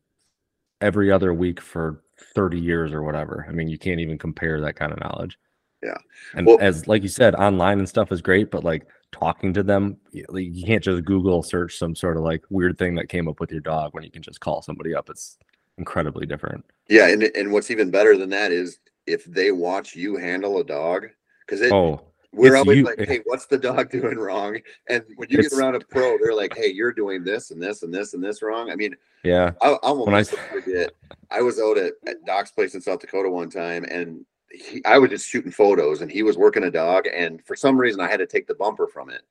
every other week for 30 years or whatever. I mean, you can't even compare that kind of knowledge. Yeah. And well, as, like you said, online and stuff is great, but like talking to them. You can't just Google search some sort of like weird thing that came up with your dog when you can just call somebody up. It's incredibly different. Yeah, and and what's even better than that is if they watch you handle a dog because it. Oh. We're always you. like, eh. hey, what's the dog *laughs* doing wrong? And when you it's, get around a pro, they're like, hey, you're doing this and this and this and this wrong. I mean, yeah, I, I I forget. I was out at, at Doc's place in South Dakota one time, and he, I was just shooting photos and he was working a dog. And for some reason, I had to take the bumper from it.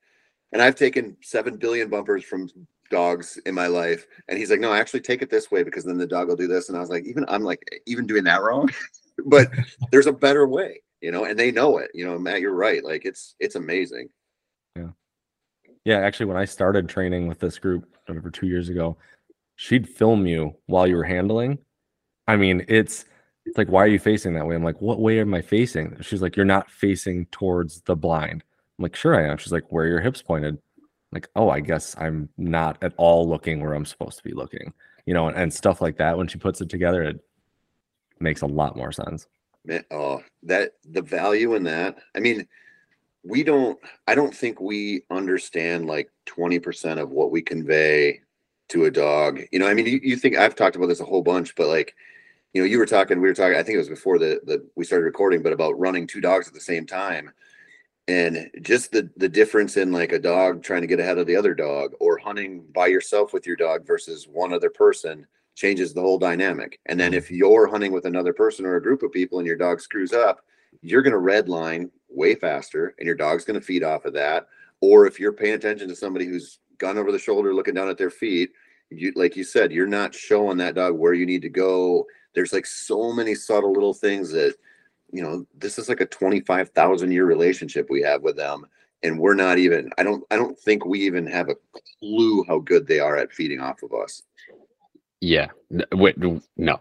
And I've taken 7 billion bumpers from dogs in my life. And he's like, no, actually take it this way because then the dog will do this. And I was like, even I'm like, even doing that wrong. *laughs* but there's a better way, you know, and they know it. You know, Matt, you're right. Like it's it's amazing. Yeah. Yeah. Actually, when I started training with this group over two years ago, she'd film you while you were handling. I mean, it's it's like, why are you facing that way? I'm like, what way am I facing? She's like, you're not facing towards the blind. I'm like, sure I am. She's like, where are your hips pointed? I'm like, oh, I guess I'm not at all looking where I'm supposed to be looking, you know, and, and stuff like that. When she puts it together, it makes a lot more sense. Man, oh, that the value in that. I mean, we don't, I don't think we understand like 20% of what we convey to a dog. You know, I mean, you, you think I've talked about this a whole bunch, but like, you know, you were talking, we were talking, I think it was before the, the we started recording, but about running two dogs at the same time. And just the the difference in like a dog trying to get ahead of the other dog or hunting by yourself with your dog versus one other person changes the whole dynamic. And then mm-hmm. if you're hunting with another person or a group of people and your dog screws up, you're going to redline way faster and your dog's going to feed off of that. Or if you're paying attention to somebody who's gone over the shoulder looking down at their feet, you like you said, you're not showing that dog where you need to go there's like so many subtle little things that you know this is like a 25,000 year relationship we have with them and we're not even I don't I don't think we even have a clue how good they are at feeding off of us. Yeah. Wait, no.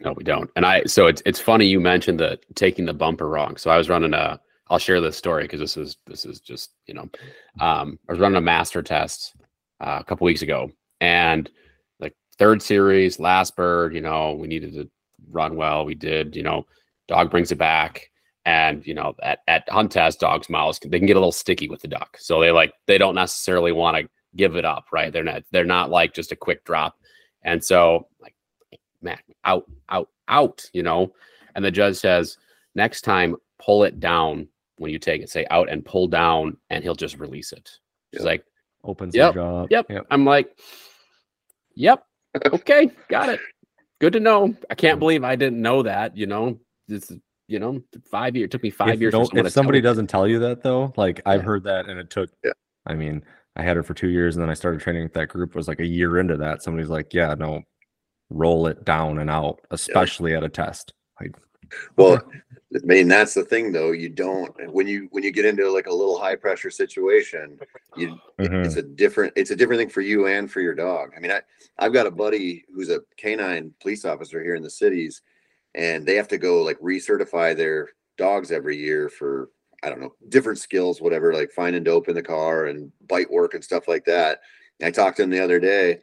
No, we don't. And I so it's it's funny you mentioned the taking the bumper wrong. So I was running a I'll share this story because this is this is just, you know, um I was running a master test uh, a couple weeks ago, and like third series, last bird, you know, we needed to run well. We did, you know, dog brings it back. And you know, at, at hunt test, dogs' mouths they can get a little sticky with the duck. So they like they don't necessarily want to give it up, right? They're not they're not like just a quick drop. And so like man, out, out, out, you know. And the judge says, next time pull it down when you take it, say out and pull down, and he'll just release it. He's Yep. like, Opens Yep, the job. Yep. I'm like, Yep. *laughs* Okay, got it. Good to know. I can't believe I didn't know that. You know, this you know, five years. It took me five if, years. don't- if to tell somebody doesn't tell you that though, like I've heard that and it took Yeah. I mean, I had her for two years and then I started training with that group. It was like a year into that. Somebody's like, Yeah, no, roll it down and out, especially at a test. Like Well, I mean that's the thing though. You don't when you when you get into like a little high pressure situation, you mhm. it's a different it's a different thing for you and for your dog. I mean, I I've got a buddy who's a canine police officer here in the cities, and they have to go like recertify their dogs every year for I don't know different skills, whatever, like finding dope in the car and bite work and stuff like that. And I talked to him the other day,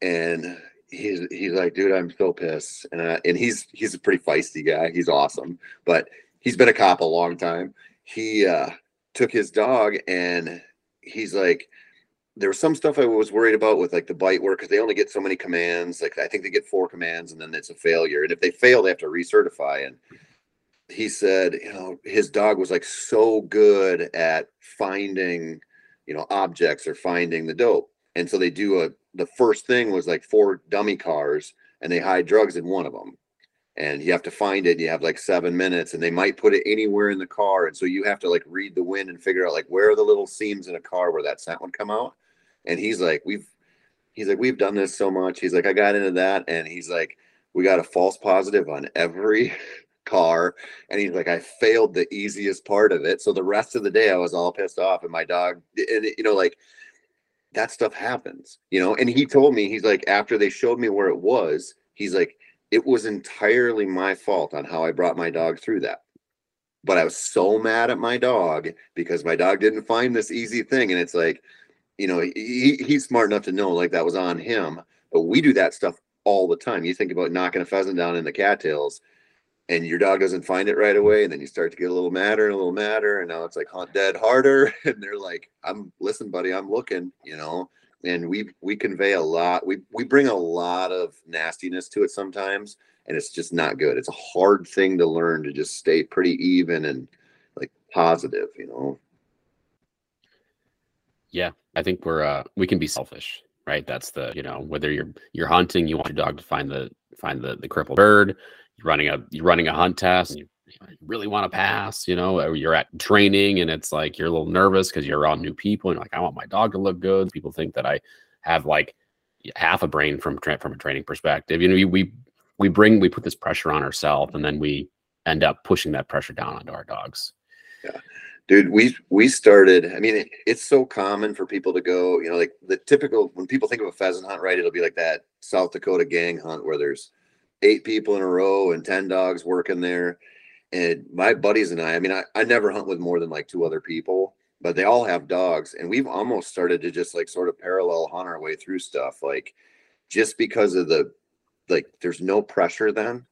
and he's he's like, dude, I'm so pissed, and I, and he's he's a pretty feisty guy. He's awesome, but he's been a cop a long time. He uh, took his dog, and he's like, there was some stuff I was worried about with like the bite work because they only get so many commands. Like I think they get four commands, and then it's a failure. And if they fail, they have to recertify. And he said, you know, his dog was like so good at finding, you know, objects or finding the dope. And so they do a the first thing was like four dummy cars and they hide drugs in one of them. And you have to find it. You have like seven minutes, and they might put it anywhere in the car. And so you have to like read the wind and figure out like where are the little seams in a car where that scent would come out. And he's like, we've he's like, we've done this so much. He's like, I got into that, and he's like, we got a false positive on every car and he's like i failed the easiest part of it. So the rest of the day i was all pissed off and my dog and it- you know like that stuff happens you know? And he told me he's like after they showed me where it was he's like it was entirely my fault on how i brought my dog through that. But i was so mad at my dog because my dog didn't find this easy thing and it's like you know he, he's smart enough to know like that was on him but we do that stuff all the time. You think about knocking a pheasant down in the cattails and your dog doesn't find it right away and then you start to get a little madder and a little madder and now it's like hunt dead harder *laughs* and they're like i'm listen buddy i'm looking you know and we we convey a lot we we bring a lot of nastiness to it sometimes and it's just not good it's a hard thing to learn to just stay pretty even and like positive you know Yeah, I think we're uh we can be selfish, right? That's the you know whether you're you're hunting, you want your dog to find the find the the crippled bird. You're running a you're running a hunt test. And you, really want to pass, you know, you're at training and it's like you're a little nervous because you're around new people and like I want my dog to look good. People think that I have like half a brain from from a training perspective. You know, we we we bring we put this pressure on ourselves and then we end up pushing that pressure down onto our dogs. Yeah. dude we we started i mean it, it's so common for people to go you know like the typical when people think of a pheasant hunt right it'll be like that south dakota gang hunt where there's eight people in a row and 10 dogs working there. And my buddies and i i mean i, I never hunt with more than like two other people but they all have dogs. And we've almost started to just like sort of parallel hunt our way through stuff like just because of the like there's no pressure then.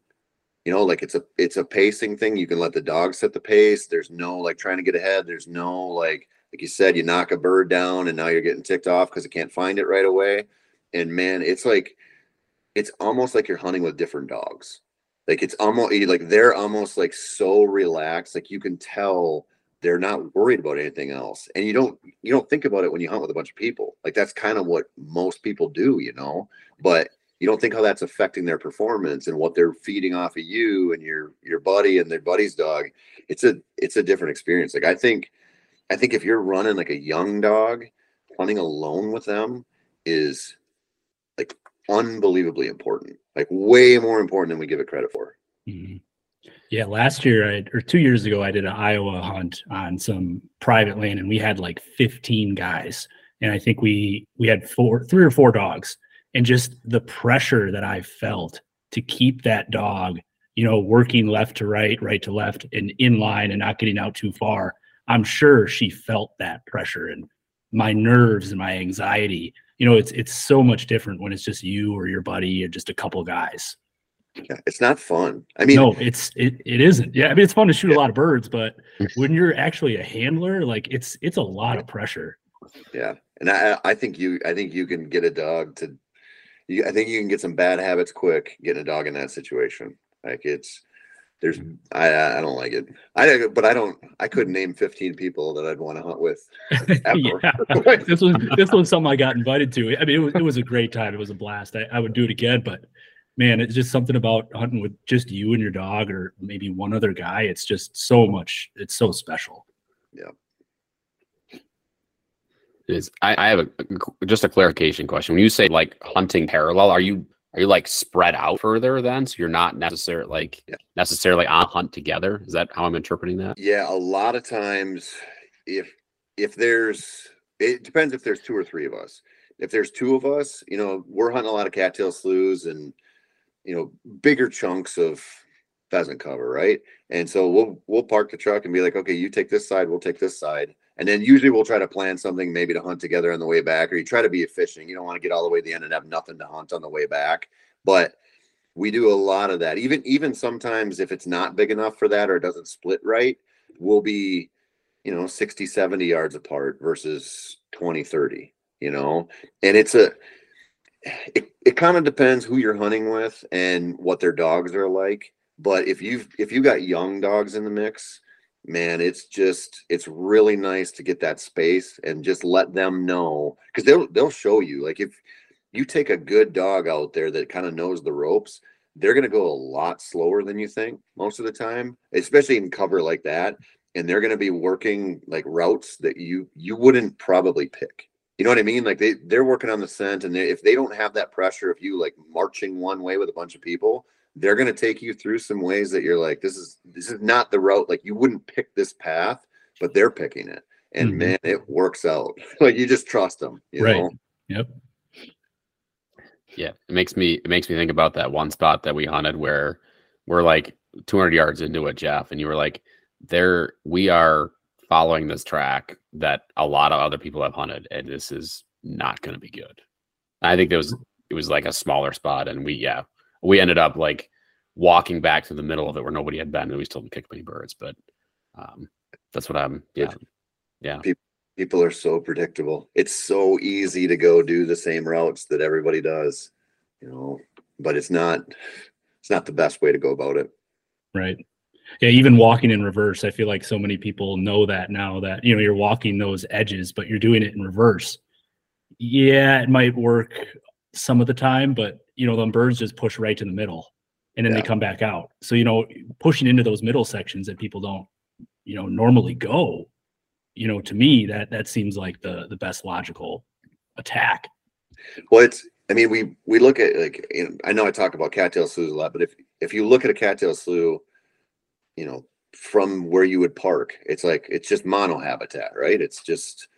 You know like it's a it's a pacing thing. You can let the dog set the pace. There's no like trying to get ahead. There's no like like you said you knock a bird down and now you're getting ticked off because it can't find it right away. And man it's like it's almost like you're hunting with different dogs. Like it's almost like they're almost like so relaxed like you can tell they're not worried about anything else. And you don't you don't think about it when you hunt with a bunch of people. Like that's kind of what most people do you know? But you don't think how that's affecting their performance and what they're feeding off of you and your your buddy and their buddy's dog. It's a it's a different experience. Like i think i think if you're running like a young dog hunting alone with them is unbelievably important like way more important than we give it credit for Mhm. Yeah, last year I or two years ago I did an Iowa hunt on some private land and we had like 15 guys. And I think we we had four three or four dogs. And just the pressure that I felt to keep that dog, you know, working left to right, right to left, and in line and not getting out too far. I'm sure she felt that pressure. And my nerves and my anxiety. You know, it's it's so much different when it's just you or your buddy or just a couple guys. Yeah, it's not fun. I mean, no, it's it, it isn't. Yeah, I mean it's fun to shoot Yeah. a lot of birds, but *laughs* when you're actually a handler, like it's it's a lot of pressure. Yeah, and I I think you I think you can get a dog to, you I think you can get some bad habits quick getting a dog in that situation. Like it's there's I I I don't like it. I but I don't I couldn't name 15 people that I'd want to hunt with. *laughs* Ever. yeah, *laughs* this was this was something I got invited to. I mean, it was it was a great time. It was a blast. I, I would do it again, but man, it's just something about hunting with just you and your dog, or maybe one other guy. It's just so much. It's so special. Yeah. Is I, I have a just a clarification question. When you say like hunting parallel, are you are you like spread out further then? So you're not necessarily like Yeah. necessarily on hunt together. Is that how I'm interpreting that? Yeah, a lot of times if if there's it depends if there's two or three of us. If there's two of us, you know, we're hunting a lot of cattail sloughs and you know, bigger chunks of pheasant cover, right? And so we'll we'll park the truck and be like, okay, you take this side, we'll take this side. And then usually we'll try to plan something maybe to hunt together on the way back, or you try to be efficient. You don't want to get all the way to the end and have nothing to hunt on the way back. But we do a lot of that. Even even sometimes if it's not big enough for that or it doesn't split right, we'll be, you know, 60, 70 yards apart versus 20, 30, you know. And it's a it, it kind of depends who you're hunting with and what their dogs are like. But if you've if you got young dogs in the mix, man, it's just it's really nice to get that space and just let them know because they'll they'll show you. Like if you take a good dog out there that kind of knows the ropes, they're gonna go a lot slower than you think most of the time, especially in cover like that. And they're gonna be working like routes that you you wouldn't probably pick. You know what I mean? Like they they're working on the scent, and they, if they don't have that pressure, if you like marching one way with a bunch of people, they're going to take you through some ways that you're like, this is this is not the route. Like you wouldn't pick this path, but they're picking it, and Mhm. man, it works out. *laughs* like you just trust them. You Right. know? Yep. Yeah, it makes me it makes me think about that one spot that we hunted where we're like 200 yards into it, Jeff, and you were like, "There, we are following this track that a lot of other people have hunted, and this is not going to be good." I think there was it was like a smaller spot, and we yeah we ended up like walking back to the middle of it where nobody had been, and we still didn't kick many birds, but um, that's what I'm yeah yeah People are so predictable. It's so easy to go do the same routes that everybody does, you know. But it's not. It's not the best way to go about it. Right. Yeah, even walking in reverse, I feel like so many people know that now that you know you're walking those edges, but you're doing it in reverse. Yeah, it might work some of the time, but you know, them birds just push right to the middle and then Yeah. they come back out. So, you know, pushing into those middle sections that people don't, you know, normally go, you know, to me that that seems like the the best logical attack. Well, it's. I mean, we we look at like. You know, I know I talk about cattail sloughs a lot, but if if you look at a cattail slough, you know, from where you would park, it's like it's just mono habitat, right? It's just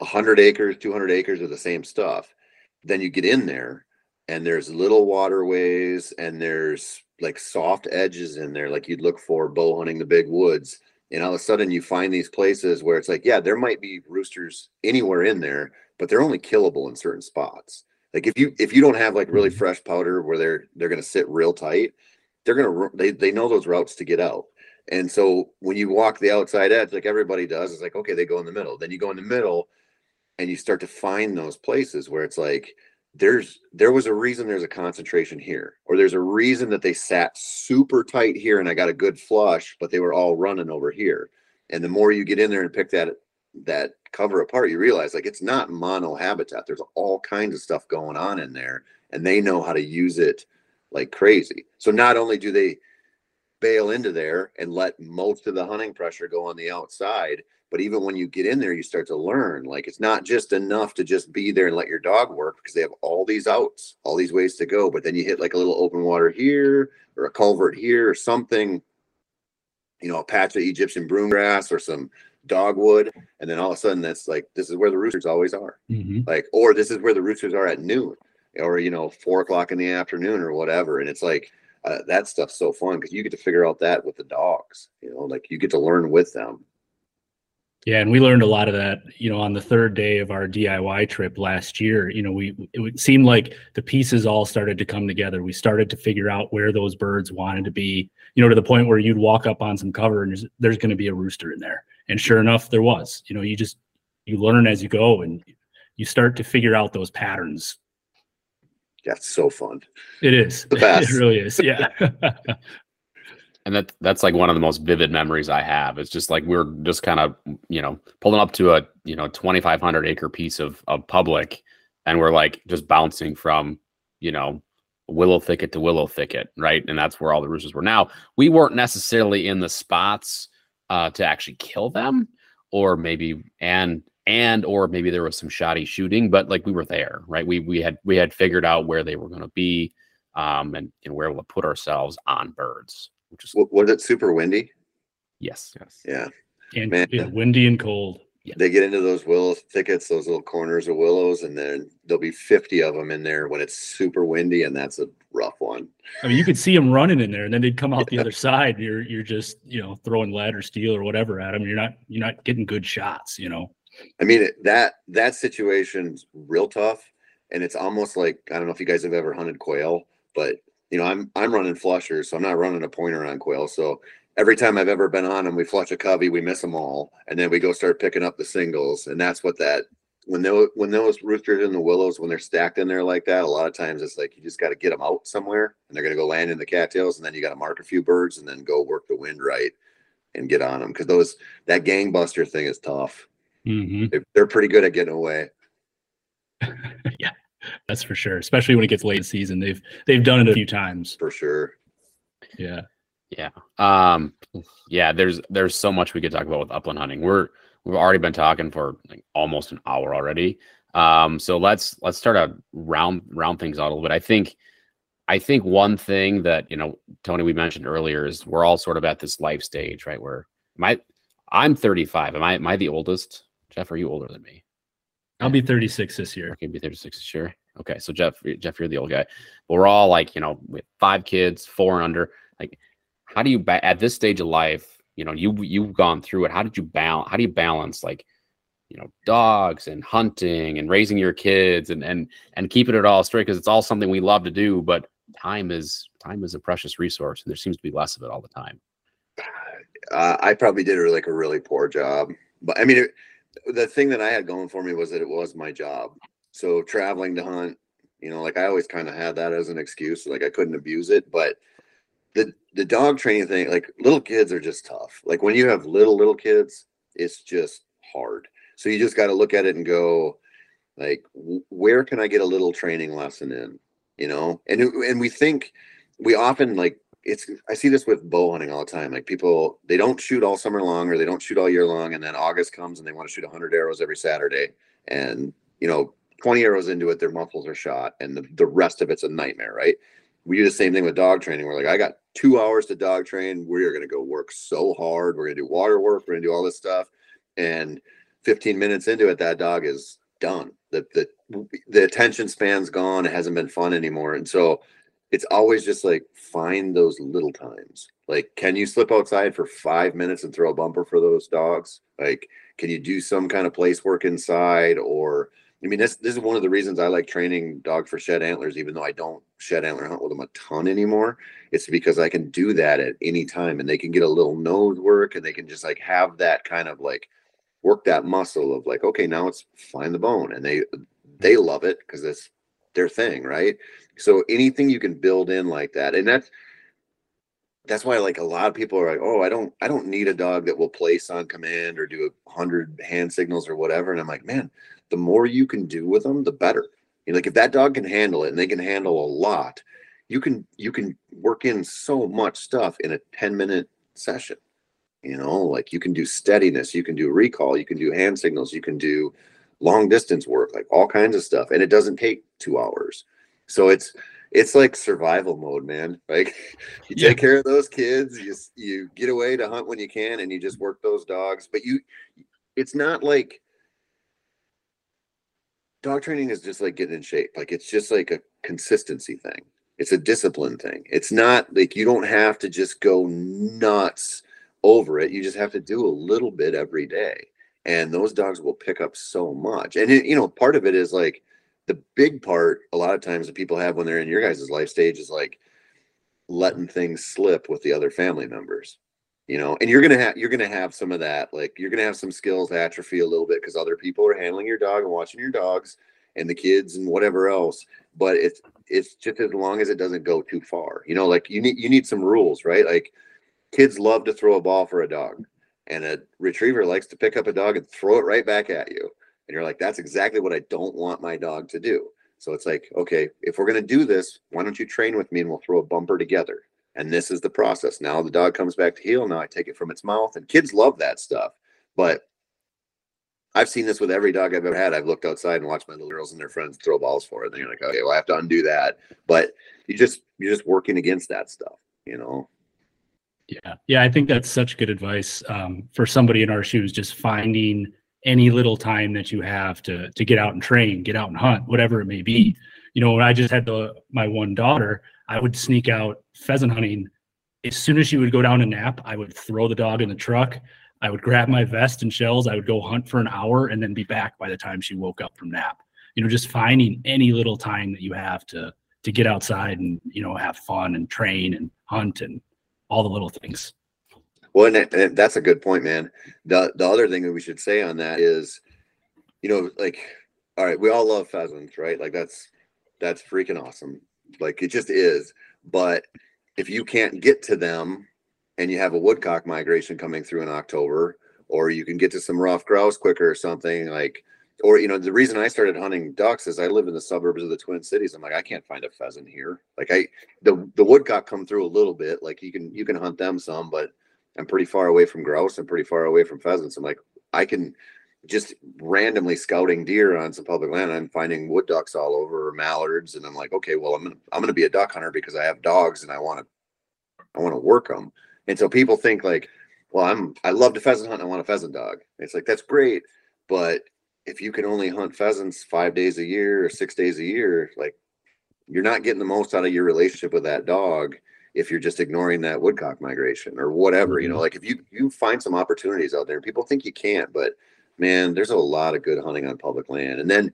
hundred acres, two hundred acres of the same stuff. Then you get in there, and there's little waterways, and there's like soft edges in there, like you'd look for bow hunting the big woods. And all of a sudden, you find these places where it's like, yeah, there might be roosters anywhere in there, but they're only killable in certain spots. Like if you if you don't have like really Mhm. fresh powder where they're they're gonna sit real tight, they're gonna ru- they they know those routes to get out. And so when you walk the outside edge, like everybody does, it's like okay, they go in the middle. Then you go in the middle, and you start to find those places where it's like there's there was a reason there's a concentration here, or there's a reason that they sat super tight here, and I got a good flush, but they were all running over here. And the more you get in there and pick that that cover apart, you realize like it's not mono habitat. There's all kinds of stuff going on in there, and they know how to use it like crazy. So not only do they bail into there and let most of the hunting pressure go on the outside, but even when you get in there, you start to learn like it's not just enough to just be there and let your dog work because they have all these outs, all these ways to go. But then you hit like a little open water here or a culvert here or something, you know, a patch of Egyptian broom grass or some dogwood. And then all of a sudden that's like, this is where the roosters always are. Like, or this is where the roosters are at noon or, you know, four o'clock in the afternoon or whatever. And it's like, uh, that stuff's so fun because you get to figure out that with the dogs, you know, like you get to learn with them. Yeah, and we learned a lot of that, you know, on the third day of our DIY trip last year. You know, we it seemed like the pieces all started to come together. We started to figure out where those birds wanted to be, you know, to the point where you'd walk up on some cover and there's, there's going to be a rooster in there. And sure enough, there was. You know, you just you learn as you go and you start to figure out those patterns. That's so fun. It is. The *laughs* best. it really is. Yeah. *laughs* and that that's like one of the most vivid memories I have. It's just like we are just kind of you know pulling up to a you know 2,500 acre piece of of public, and we're like just bouncing from you know willow thicket to willow thicket, right? And that's where all the roosters were. Now we weren't necessarily in the spots uh, to actually kill them, or maybe and and or maybe there was some shoddy shooting, but like we were there, right? We we had we had figured out where they were going to be, um, and and where we'll put ourselves on birds which is W- Was it super windy? yes. Yes. Yeah. and Man. yeah, windy and cold. They get into those willow thickets, those little corners of willows, and then there'll be 50 of them in there when it's super windy, and that's a rough one. I mean, you could see them running in there, and then they'd come out the other side. You're you're just you know throwing lead or steel or whatever at them. You're not you're not getting good shots. You know. I mean, that that situation's real tough, and it's almost like I don't know if you guys have ever hunted quail, but you know, I'm I'm running flushers, so I'm not running a pointer on quail. So every time I've ever been on them, we flush a covey, we miss them all, and then we go start picking up the singles, and that's what that when those when those roosters in the willows when they're stacked in there like that, a lot of times it's like you just got to get them out somewhere, and they're gonna go land in the cattails, and then you got to mark a few birds, and then go work the wind right and get on them because those that gangbuster thing is tough. Mm-hmm. They're, they're pretty good at getting away. *laughs* yeah, that's for sure. Especially when it gets late in the season. They've they've done it a few times. for sure. Yeah. Yeah. Um yeah, there's there's so much we could talk about with upland hunting. We're we've already been talking for like almost an hour already. Um so let's let's start to round round things out a little bit. I think I think one thing that, you know, Tony we mentioned earlier is we're all sort of at this life stage, right? Where my I'm 35. Am I am I the oldest? Jeff, are you older than me? I'll be 36 this year. Okay, be 36 this year. Okay, so Jeff, Jeff, you're the old guy. But we're all like, you know, with five kids, four and under. Like, how do you ba- at this stage of life? You know, you you've gone through it. How did you balance? How do you balance like, you know, dogs and hunting and raising your kids and and and keeping it all straight? Because it's all something we love to do, but time is time is a precious resource, and there seems to be less of it all the time. Uh, I probably did like a really poor job, but I mean, it, the thing that I had going for me was that it was my job. So traveling to hunt, you know, like I always kind of had that as an excuse, like I couldn't abuse it. But the the dog training thing, like little kids are just tough. Like when you have little little kids, it's just hard. So you just got to look at it and go, like, where can I get a little training lesson in? You know, and and we think we often like it's I see this with bow hunting all the time. Like people, they don't shoot all summer long or they don't shoot all year long, and then August comes and they want to shoot 100 arrows every Saturday, and you know, 20 arrows into it, their muffles are shot, and the, the rest of it's a nightmare, right? We do the same thing with dog training. We're like, I got two hours to dog train. We are going to go work so hard. We're going to do water work. We're going to do all this stuff, and 15 minutes into it, that dog is done. The the the attention span's gone. It hasn't been fun anymore, and so it's always just like find those little times. Like, can you slip outside for five minutes and throw a bumper for those dogs? Like, can you do some kind of place work inside? Or, I mean, this this is one of the reasons I like training dog for shed antlers, even though I don't shed antler hunt with them a ton anymore. It's because I can do that at any time, and they can get a little nose work, and they can just like have that kind of like work that muscle of like, okay, now it's find the bone, and they they love it because it's their thing, right? So anything you can build in like that, and that's that's why like a lot of people are like, oh, I don't I don't need a dog that will place on command or do a hundred hand signals or whatever. And I'm like, man, the more you can do with them, the better. You know, like if that dog can handle it and they can handle a lot, you can you can work in so much stuff in a 10 minute session. You know, like you can do steadiness, you can do recall, you can do hand signals, you can do long distance work, like all kinds of stuff. And it doesn't take two hours. So it's it's like survival mode, man. *laughs* Like you Yeah. take care of those kids, you you get away to hunt when you can, and you just work those dogs. But you, it's not like dog training is just like getting in shape. Like it's just like a consistency thing. It's a discipline thing. It's not like you don't have to just go nuts over it. You just have to do a little bit every day. and those dogs will pick up so much. And it, you know, part of it is like the big part. A lot of times that people have when they're in your guys' life stage is like letting things slip with the other family members you know? And you're gonna have you're gonna have some of that like you're gonna have some skills atrophy a little bit because other people are handling your dog and watching your dogs and the kids and whatever else but it's it's just as long as it doesn't go too far you know? Like you need you need some rules right? Like kids love to throw a ball for a dog and a retriever likes to pick up a dog and throw it right back at you and you're like that's exactly what i don't want my dog to do so it's like okay if we're going to do this why don't you train with me and we'll throw a bumper together and this is the process. Now the dog comes back to heel. Now I take it from its mouth, and kids love that stuff. But I've seen this with every dog I've ever had. I've looked outside and watched my little girls and their friends throw balls for it. And you're like, okay, well, I have to undo that. But you just you're just working against that stuff, you know. Yeah, yeah, I think that's such good advice um, for somebody in our shoes. Just finding any little time that you have to to get out and train, get out and hunt, whatever it may be. Mm-hmm. You know, when I just had the my one daughter, I would sneak out pheasant hunting. As soon as she would go down a nap, I would throw the dog in the truck. I would grab my vest and shells. I would go hunt for an hour and then be back by the time she woke up from nap. You know, just finding any little time that you have to to get outside and you know have fun and train and hunt and all the little things. Well, and, and that's a good point, man. The the other thing that we should say on that is, you know, like, all right, we all love pheasants, right? Like that's that's freaking awesome. Like it just is. But if you can't get to them and you have a woodcock migration coming through in October, or you can get to some ruffed grouse quicker or something like, or you know, the reason I started hunting ducks is I live in the suburbs of the Twin Cities. I'm like, I can't find a pheasant here. Like I, the the woodcock come through a little bit. Like you can you can hunt them some, but I'm pretty far away from grouse. I'm pretty far away from pheasants. I'm like, I can just randomly scouting deer on some public land. I'm finding wood ducks all over, mallards, and I'm like, okay, well, I'm gonna I'm gonna be a duck hunter because I have dogs and I want to I want to work them. And so people think like, well, I'm I love to pheasant hunt. And I want a pheasant dog. It's like that's great, but if you can only hunt pheasants five days a year or six days a year, like you're not getting the most out of your relationship with that dog if you're just ignoring that woodcock migration or whatever. You know, mm-hmm. like if you you find some opportunities out there, people think you can't, but man, there's a lot of good hunting on public land. And then,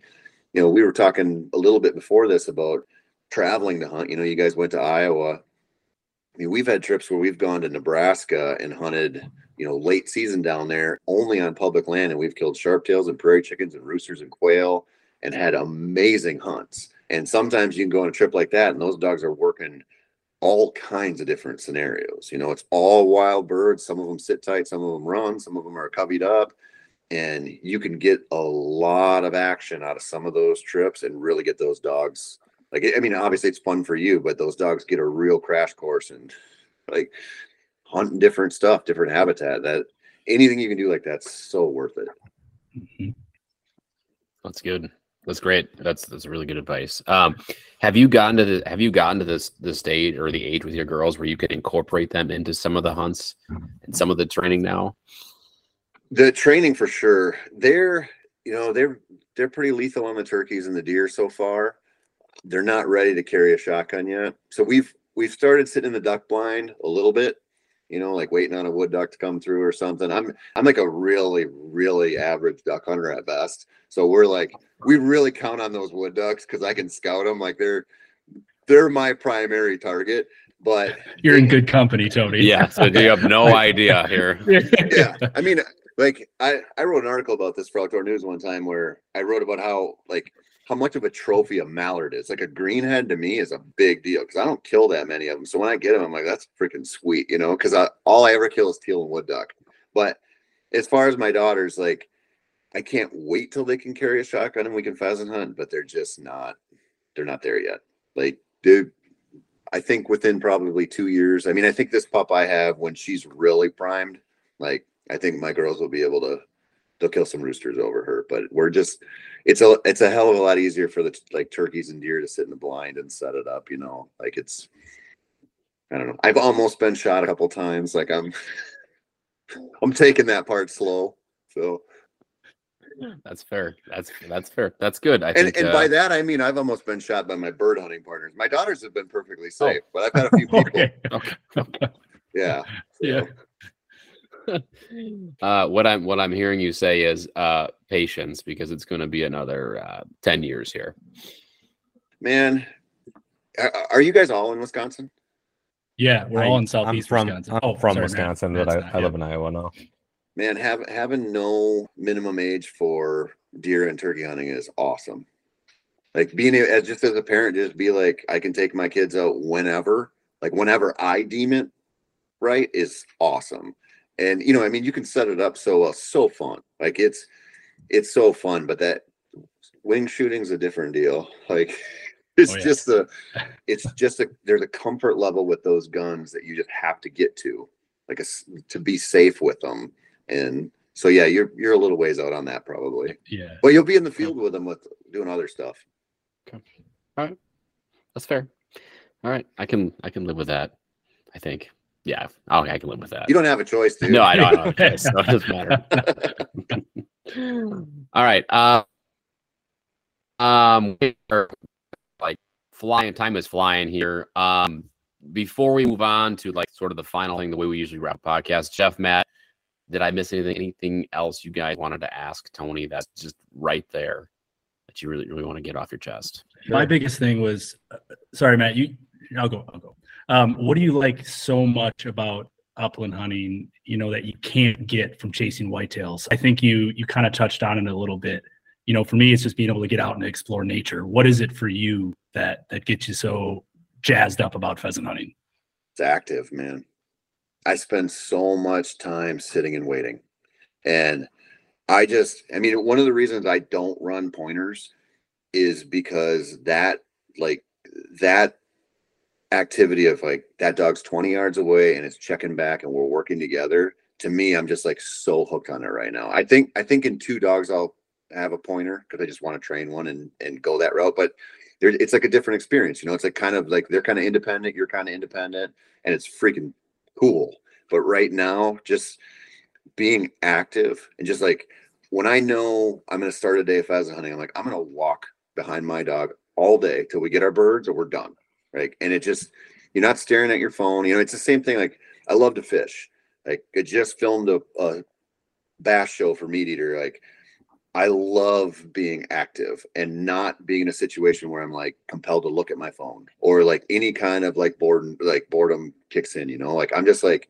you know, we were talking a little bit before this about traveling to hunt. You know, you guys went to Iowa. I mean, we've had trips where we've gone to Nebraska and hunted, you know, late season down there only on public land, and we've killed sharptails and prairie chickens and roosters and quail and had amazing hunts. And sometimes you can go on a trip like that, and those dogs are working all kinds of different scenarios. You know, it's all wild birds. Some of them sit tight, some of them run, some of them are covied up and you can get a lot of action out of some of those trips and really get those dogs like i mean obviously it's fun for you but those dogs get a real crash course and like hunting different stuff different habitat that anything you can do like that's so worth it mm-hmm. that's good that's great that's that's really good advice um have you gotten to the have you gotten to this the stage or the age with your girls where you can incorporate them into some of the hunts and some of the training now the training for sure. They're you know they're they're pretty lethal on the turkeys and the deer so far. They're not ready to carry a shotgun yet. So we've we've started sitting in the duck blind a little bit, you know, like waiting on a wood duck to come through or something. I'm I'm like a really really average duck hunter at best. So we're like we really count on those wood ducks because I can scout them like they're they're my primary target. But *laughs* you're in good company, Tony. Yeah, so you have no *laughs* idea here. *laughs* yeah, I mean, like I, I wrote an article about this for Outdoor News one time where I wrote about how like how much of a trophy a mallard is. Like a greenhead to me is a big deal because I don't kill that many of them. So when I get them, I'm like, that's freaking sweet, you know, because I all I ever kill is teal and wood duck. But as far as my daughters, like I can't wait till they can carry a shotgun and we can pheasant hunt, but they're just not they're not there yet. Like, dude, I think within probably two years. I mean, I think this pup I have when she's really primed, like I think my girls will be able to they'll kill some roosters over her. But we're just it's a it's a hell of a lot easier for the like turkeys and deer to sit in the blind and set it up. You know, like it's I don't know. I've almost been shot a couple times. Like I'm *laughs* I'm taking that part slow. So that's fair. That's that's fair. That's good. I and, think, and uh, by that I mean I've almost been shot by my bird hunting partners. My daughters have been perfectly safe, oh. but I've had a few *laughs* people. okay. okay. Yeah. So. Yeah. *laughs* uh, what I'm what I'm hearing you say is uh, patience because it's going to be another uh, ten years here. Man, are, are you guys all in Wisconsin? Yeah, we're all in southeast I'm from, Wisconsin. I'm Oh, from sorry, Matt. Wisconsin, but I, not, I yeah. live in Iowa now. Man, have, having no minimum age for deer and turkey hunting is awesome. Like being as just as a parent, just be like, I can take my kids out whenever, like whenever I deem it right, is awesome. And you know, I mean, you can set it up so well, so fun. Like it's it's so fun, but that wing shooting's a different deal. *laughs* Like it's Oh, yeah. just a it's just a there's a comfort level with those guns that you just have to get to, like a to be safe with them. And so yeah, you're you're a little ways out on that probably, Yeah. but you'll be in the field with them with doing other stuff. Okay. All right. That's fair. All right, I can I can live with that. I think. Yeah, okay, I can live with that. You don't have a choice, dude. No, I don't. I don't okay, so it doesn't matter. *laughs* All right. Uh, um, we are like flying. Time is flying here. Um, before we move on to like sort of the final thing, the way we usually wrap a podcast, Jeff, Matt, did I miss anything? Anything else you guys wanted to ask Tony? That's just right there that you really really want to get off your chest. My biggest thing was, uh, sorry, Matt. You, I'll go. I'll go. Um, what do you like so much about upland hunting? You know that you can't get from chasing whitetails. I think you you kind of touched on it a little bit. You know, for me, it's just being able to get out and explore nature. What is it for you that that gets you so jazzed up about pheasant hunting? It's active, man. I spend so much time sitting and waiting. And I just, I mean, one of the reasons I don't run pointers is because that, like, that activity of like that dog's 20 yards away and it's checking back and we're working together. To me, I'm just like so hooked on it right now. I think, I think in two dogs, I'll have a pointer because I just want to train one and, and go that route. But it's like a different experience, you know, it's like kind of like they're kind of independent, you're kind of independent and it's freaking cool. But right now, just being active and just like when I know I'm going to start a day of pheasant hunting, I'm like, I'm going to walk behind my dog all day till we get our birds or we're done. Right. And it just, you're not staring at your phone. You know, it's the same thing. Like, I love to fish. Like, I just filmed a, a bass show for MeatEater. Like, I love being active and not being in a situation where I'm like compelled to look at my phone or like any kind of like boredom, like boredom kicks in, you know, like I'm just like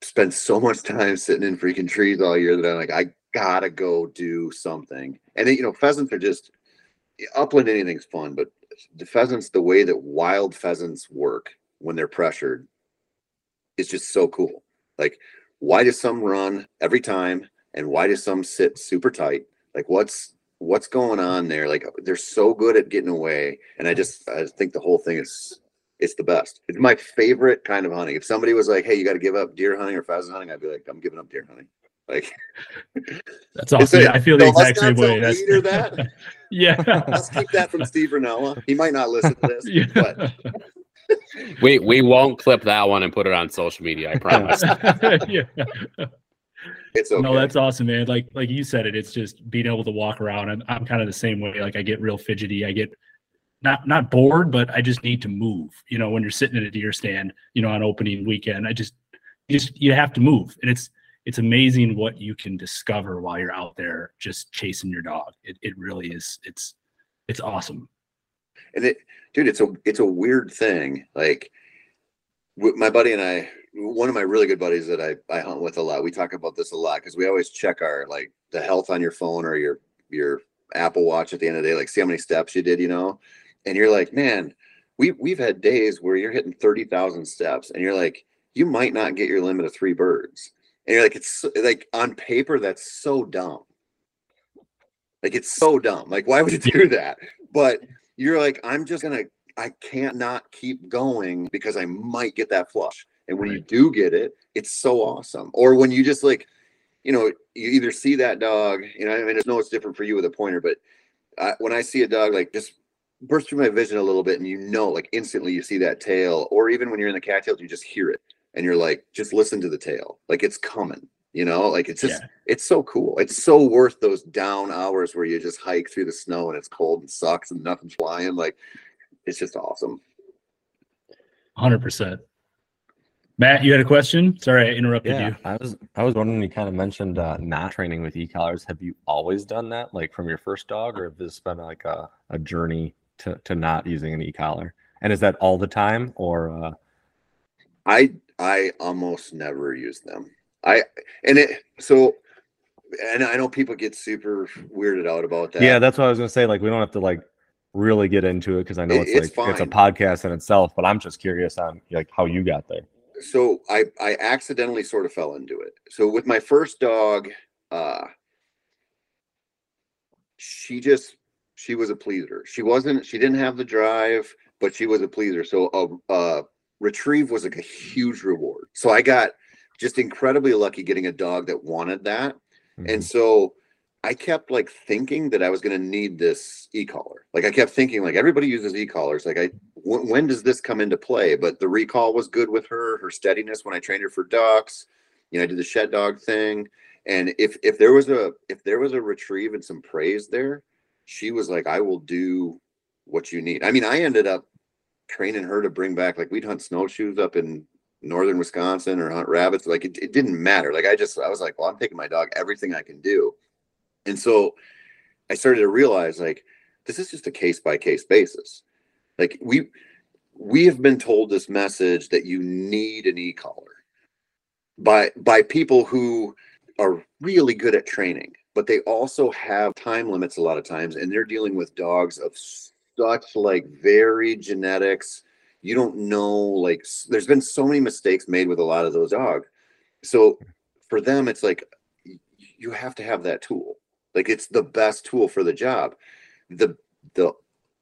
spend so much time sitting in freaking trees all year that I'm like, I gotta go do something. And then, you know, pheasants are just upland anything's fun, but the pheasants, the way that wild pheasants work when they're pressured is just so cool. Like, why do some run every time? and why do some sit super tight like what's what's going on there like they're so good at getting away and i just i think the whole thing is it's the best it's my favorite kind of hunting if somebody was like hey you got to give up deer hunting or pheasant hunting i'd be like i'm giving up deer hunting like *laughs* That's awesome. I feel the No, exact same way. That's that. *laughs* yeah. *laughs* let's keep that from Steve Rinella. he might not listen to this yeah. but *laughs* We we won't clip that one and put it on social media. I promise. *laughs* yeah. it's okay No, that's awesome, man. Like like you said it, it's just being able to walk around. I'm I'm kind of the same way. Like I get real fidgety. I get not not bored, but I just need to move. You know, when you're sitting at a deer stand, you know, on opening weekend, I just you just you have to move. And it's it's amazing what you can discover while you're out there just chasing your dog. It it really is it's it's awesome. and it dude it's a it's a weird thing like my buddy and i one of my really good buddies that i i hunt with a lot we talk about this a lot because we always check our like the health on your phone or your your apple watch at the end of the day like see how many steps you did you know and you're like man we we've had days where you're hitting 30,000 steps and you're like you might not get your limit of three birds and you're like it's like on paper that's so dumb. Like it's so dumb. Like why would you do that? But you're like, I'm just gonna, I can't not keep going because I might get that flush. And when you do get it, it's so awesome. Or when you just like, you know, you either see that dog, you know, I mean, I know it's different for you with a pointer, but I, when I see a dog like just burst through my vision a little bit, and you know, like instantly you see that tail, or even when you're in the cattails, you just hear it, and you're like, just listen to the tail, like it's coming. You know, like it's just Yeah. it's so cool. It's so worth those down hours where you just hike through the snow and it's cold and sucks and nothing's flying. Like it's just awesome. Hundred percent. Matt, you had a question? Sorry, I interrupted Yeah, you. I was I was wondering. You kind of mentioned uh, not training with e-collars. Have you always done that, like from your first dog, or have this been like a, a journey to, to not using an e-collar? And is that all the time, or uh, I I almost never use them. I and it so and I know people get super weirded out about that. yeah, that's what I was gonna say. Like we don't have to like really get into it because I know It- it's it's like it's a fine. podcast in itself. But I'm just curious on like how you got there. so I I accidentally sort of fell into it. So with my first dog, uh she just she was a pleaser. She wasn't she didn't have the drive, but she was a pleaser. So a, a retrieve was like a huge reward. So I got just incredibly lucky getting a dog that wanted that. And Mhm. so I kept like thinking that I was going to need this e-collar. Like I kept thinking like everybody uses e-collars. Like I, when, when does this come into play? But the recall was good with her, her steadiness when I trained her for ducks, you know, I did the shed dog thing. And if, if there was a, if there was a retrieve and some praise there, she was like, I will do what you need. I mean, I ended up training her to bring back, like we'd hunt snowshoes up in northern Wisconsin or hunt rabbits. Like it, it didn't matter. Like I just, I was like, well, I'm taking my dog everything I can do. And so I started to realize like this is just a case by case basis. Like we we have been told this message that you need an e-collar by by people who are really good at training, but they also have time limits a lot of times and they're dealing with dogs of such like varied genetics. You don't know like there's been so many mistakes made with a lot of those dogs. So for them it's like you have to have that tool. Like it's the best tool for the job. The the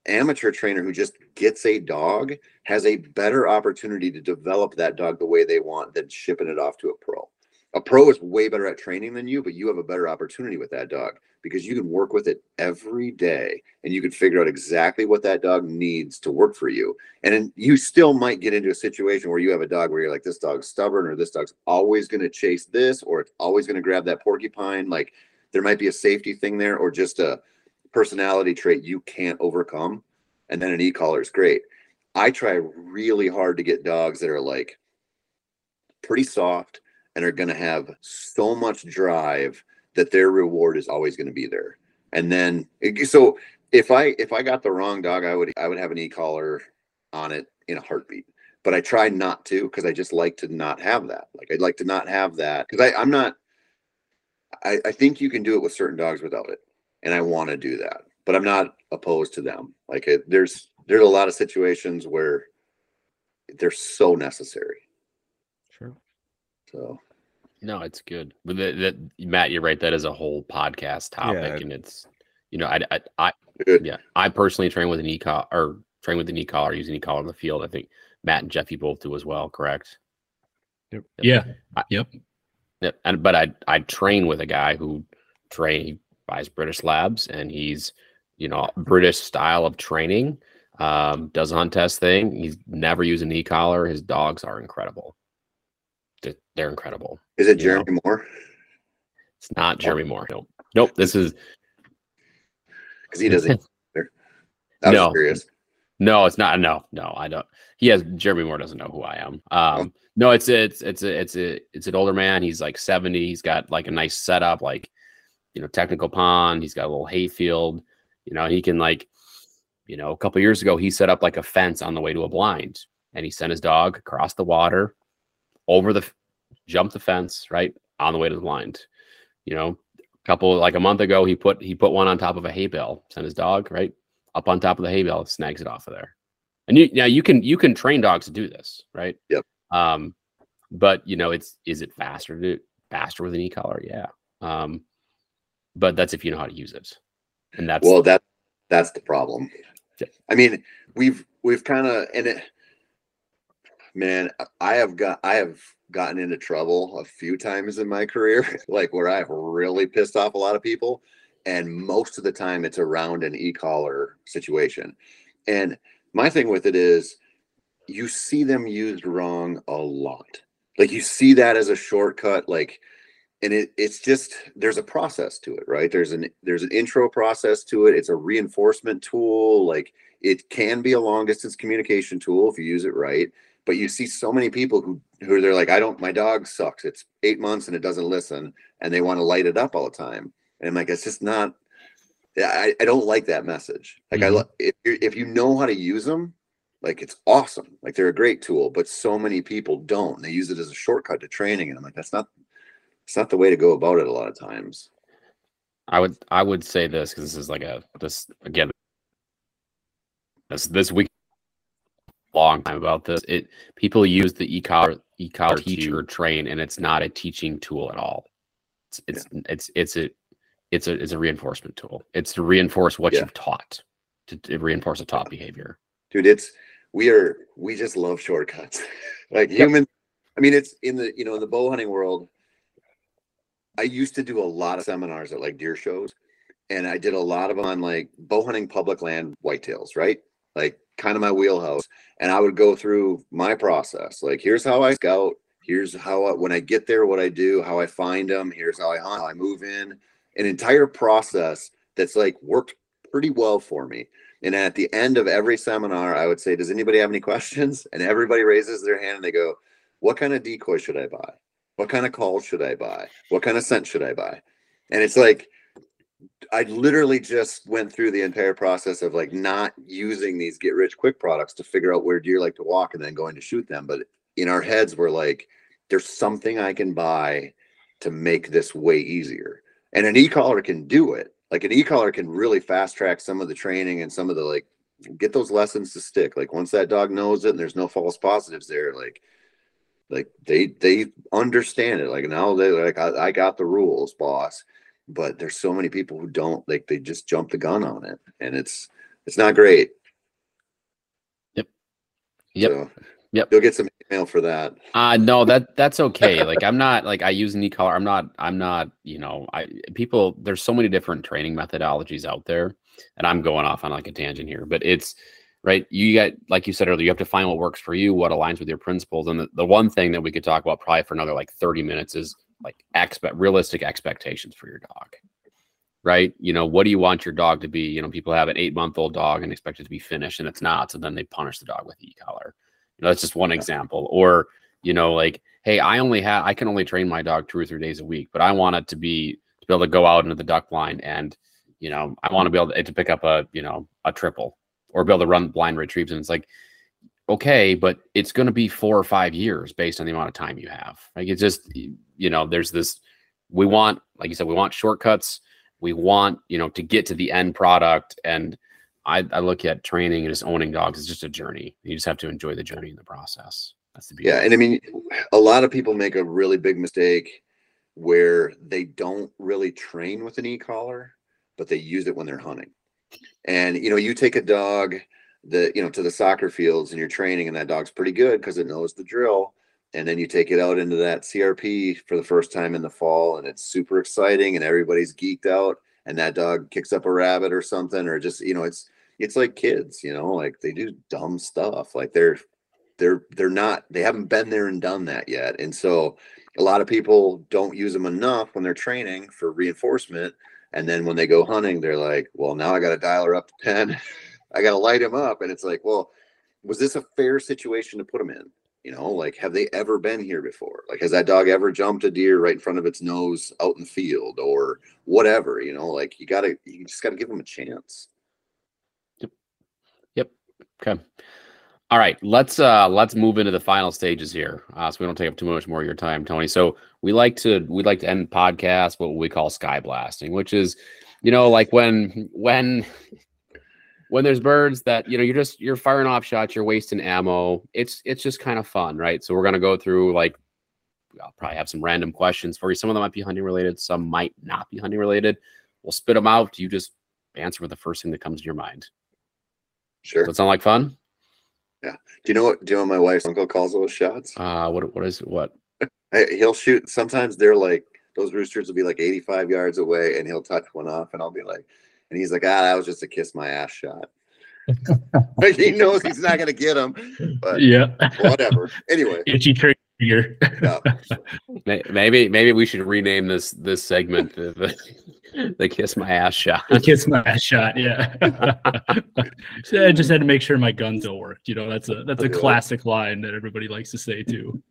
amateur trainer who just gets a dog has a better opportunity to develop that dog the way they want than shipping it off to a pro. A pro is way better at training than you, but you have a better opportunity with that dog because you can work with it every day and you can figure out exactly what that dog needs to work for you. And then you still might get into a situation where you have a dog where you're like, this dog's stubborn or this dog's always going to chase this or it's always going to grab that porcupine. Like there might be a safety thing there or just a personality trait you can't overcome. And then an e-collar is great. I try really hard to get dogs that are like pretty soft and are going to have so much drive that their reward is always going to be there. And then so if I if I got the wrong dog, I would I would have an e-collar on it in a heartbeat. But I try not to because I just like to not have that. Like I'd like to not have that because I'm not I, I think you can do it with certain dogs without it. And I want to do that. But I'm not opposed to them. Like it, there's there's a lot of situations where they're so necessary. Sure. So No, it's good. But that, that Matt, you're right. That is a whole podcast topic, Yeah. and it's you know, I, I, I yeah, I personally train with an e collar or train with an e collar, using e collar in the field. I think Matt and Jeff, you both do as well, correct? Yep. Yeah. Yep. And but I I train with a guy who train he buys British labs and he's you know British style of training. Um, does a hunt test thing. He's never used an e collar. His dogs are incredible. They're, incredible. Is it. Jeremy Moore? It's not Jeremy Moore. Nope. Nope. This is *laughs* Because he doesn't. either. I was No. curious. No, it's not. No, no, I don't. He has Jeremy Moore doesn't know who I am. Um, no, it's it's it's a it's a it's an older man. He's like seventy. He's got like a nice setup, like you know, technical pond. He's got a little hay field. You know, he can like, you know, a couple years ago he set up like a fence on the way to a blind, and he sent his dog across the water, over the, jump the fence right on the way to the blind. You know, a couple like a month ago he put he put one on top of a hay bale. Sent his dog right up on top of the hay bale, snags it off of there. And you now you can you can train dogs to do this, right? Yep. Um, but you know, it's is it faster to faster with an e-collar? Yeah. Um, but that's if you know how to use it. And that's Well, that that's the problem. I mean, we've we've kind of and it, man, I have got I have gotten into trouble a few times in my career, *laughs* like where I've really pissed off a lot of people, and most of the time it's around an e-collar situation. And my thing with it is, you see them used wrong a lot. Like you see that as a shortcut, like and it, it's just there's a process to it right there's an there's an intro process to it it's a reinforcement tool like it can be a long distance communication tool if you use it right But you see so many people who who they're like, I don't, my dog sucks. It's eight months and it doesn't listen, and they want to light it up all the time. And I'm like, it's just not. I, I don't like that message. Like I, mm-hmm. if you if you know how to use them, like it's awesome. Like they're a great tool. But so many people don't. They use it as a shortcut to training, and I'm like, that's not. It's not the way to go about it. A lot of times. I would I would say this because this is like a this again this this week long time about this. It people use the e-collar e-collar teach or train, and it's not a teaching tool at all. It's it's it's it's a it's a it's a reinforcement tool. It's to reinforce what Yeah. you've taught to, to reinforce a taught behavior. dude it's we are we just love shortcuts *laughs* like human i mean it's in the you know in the bow hunting world i used to do a lot of seminars at like deer shows and i did a lot of them on like bow hunting public land whitetails right like kind of my wheelhouse and i would go through my process like here's how i scout here's how I, when i get there what i do how i find them here's how i hunt how i move in an entire process that's like worked pretty well for me and at the end of every seminar, I would say, Does anybody have any questions? And everybody raises their hand and they go, What kind of decoy should I buy? What kind of call should I buy? What kind of scent should I buy? And it's like, I literally just went through the entire process of like not using these get rich quick products to figure out where deer like to walk and then going to shoot them. But in our heads, we're like, There's something I can buy to make this way easier. And an e-collar can do it like an e-collar can really fast track some of the training and some of the like get those lessons to stick like once that dog knows it and there's no false positives there like like they they understand it like now they like I, I got the rules boss but there's so many people who don't like they just jump the gun on it and it's it's not great Yep. So, Yep. you'll get some email for that Uh no, that that's okay. Like I'm not like I use an e-collar. I'm not I'm not, you know, I people there's so many different training methodologies out there. And I'm going off on like a tangent here, but it's right. You got like you said earlier, you have to find what works for you, what aligns with your principles. And the, the one thing that we could talk about probably for another like 30 minutes is like expect realistic expectations for your dog. Right. You know, what do you want your dog to be? You know, people have an eight month old dog and expect it to be finished and it's not. So then they punish the dog with e-collar. You know, that's just one example. Or, you know, like, hey, I only have I can only train my dog two or three days a week, but I want it to be to be able to go out into the duck blind and, you know, I want to be able to, to pick up a, you know, a triple or be able to run blind retrieves. And it's like, okay, but it's going to be four or five years based on the amount of time you have. Like it's just, you know, there's this, we want, like you said, we want shortcuts. We want, you know, to get to the end product. And I, I look at training and just owning dogs It's just a journey. You just have to enjoy the journey and the process. That's the beauty. Yeah, and I mean, a lot of people make a really big mistake where they don't really train with an e-collar, but they use it when they're hunting. And you know, you take a dog that you know to the soccer fields and you're training, and that dog's pretty good because it knows the drill. And then you take it out into that CRP for the first time in the fall, and it's super exciting, and everybody's geeked out. And that dog kicks up a rabbit or something, or just you know, it's it's like kids, you know, like they do dumb stuff. Like they're they're they're not they haven't been there and done that yet and so a lot of people don't use them enough when they're training for reinforcement and then when they go hunting they're like well now i got to dial her up to 10 *laughs* i got to light him up and it's like well was this a fair situation to put him in you know like have they ever been here before like has that dog ever jumped a deer right in front of its nose out in the field or whatever you know like you gotta you just gotta give them a chance Yep. Yep. Okay. All right, let's uh let's move into the final stages here. Uh, so we don't take up too much more of your time, Tony. So we like to we like to end podcasts what we call sky blasting, which is, you know, like when when *laughs* when there's birds that you know you're just you're firing off shots, you're wasting ammo. It's it's just kind of fun, right? So we're gonna go through like I'll probably have some random questions for you. Some of them might be hunting related, some might not be hunting related. We'll spit them out. You just answer with the first thing that comes to your mind. sure Does that sound like fun? Yeah. Do you know what do you know what my wife's uncle calls those shots Uh, what what is what? *laughs* He'll shoot. Sometimes they're like those roosters will be like 85 yards away, and he'll touch one off, and I'll be like, and he's like, ah, that was just a kiss my ass shot. *laughs* he knows he's not gonna get him, but yeah. whatever. Anyway, *laughs* Itchy trigger. figure. Yeah. Maybe maybe we should rename this this segment the, the, the kiss my ass shot. The Kiss my ass shot. Yeah. So *laughs* I just had to make sure my guns all worked. You know, that's a that's a classic line that everybody likes to say too.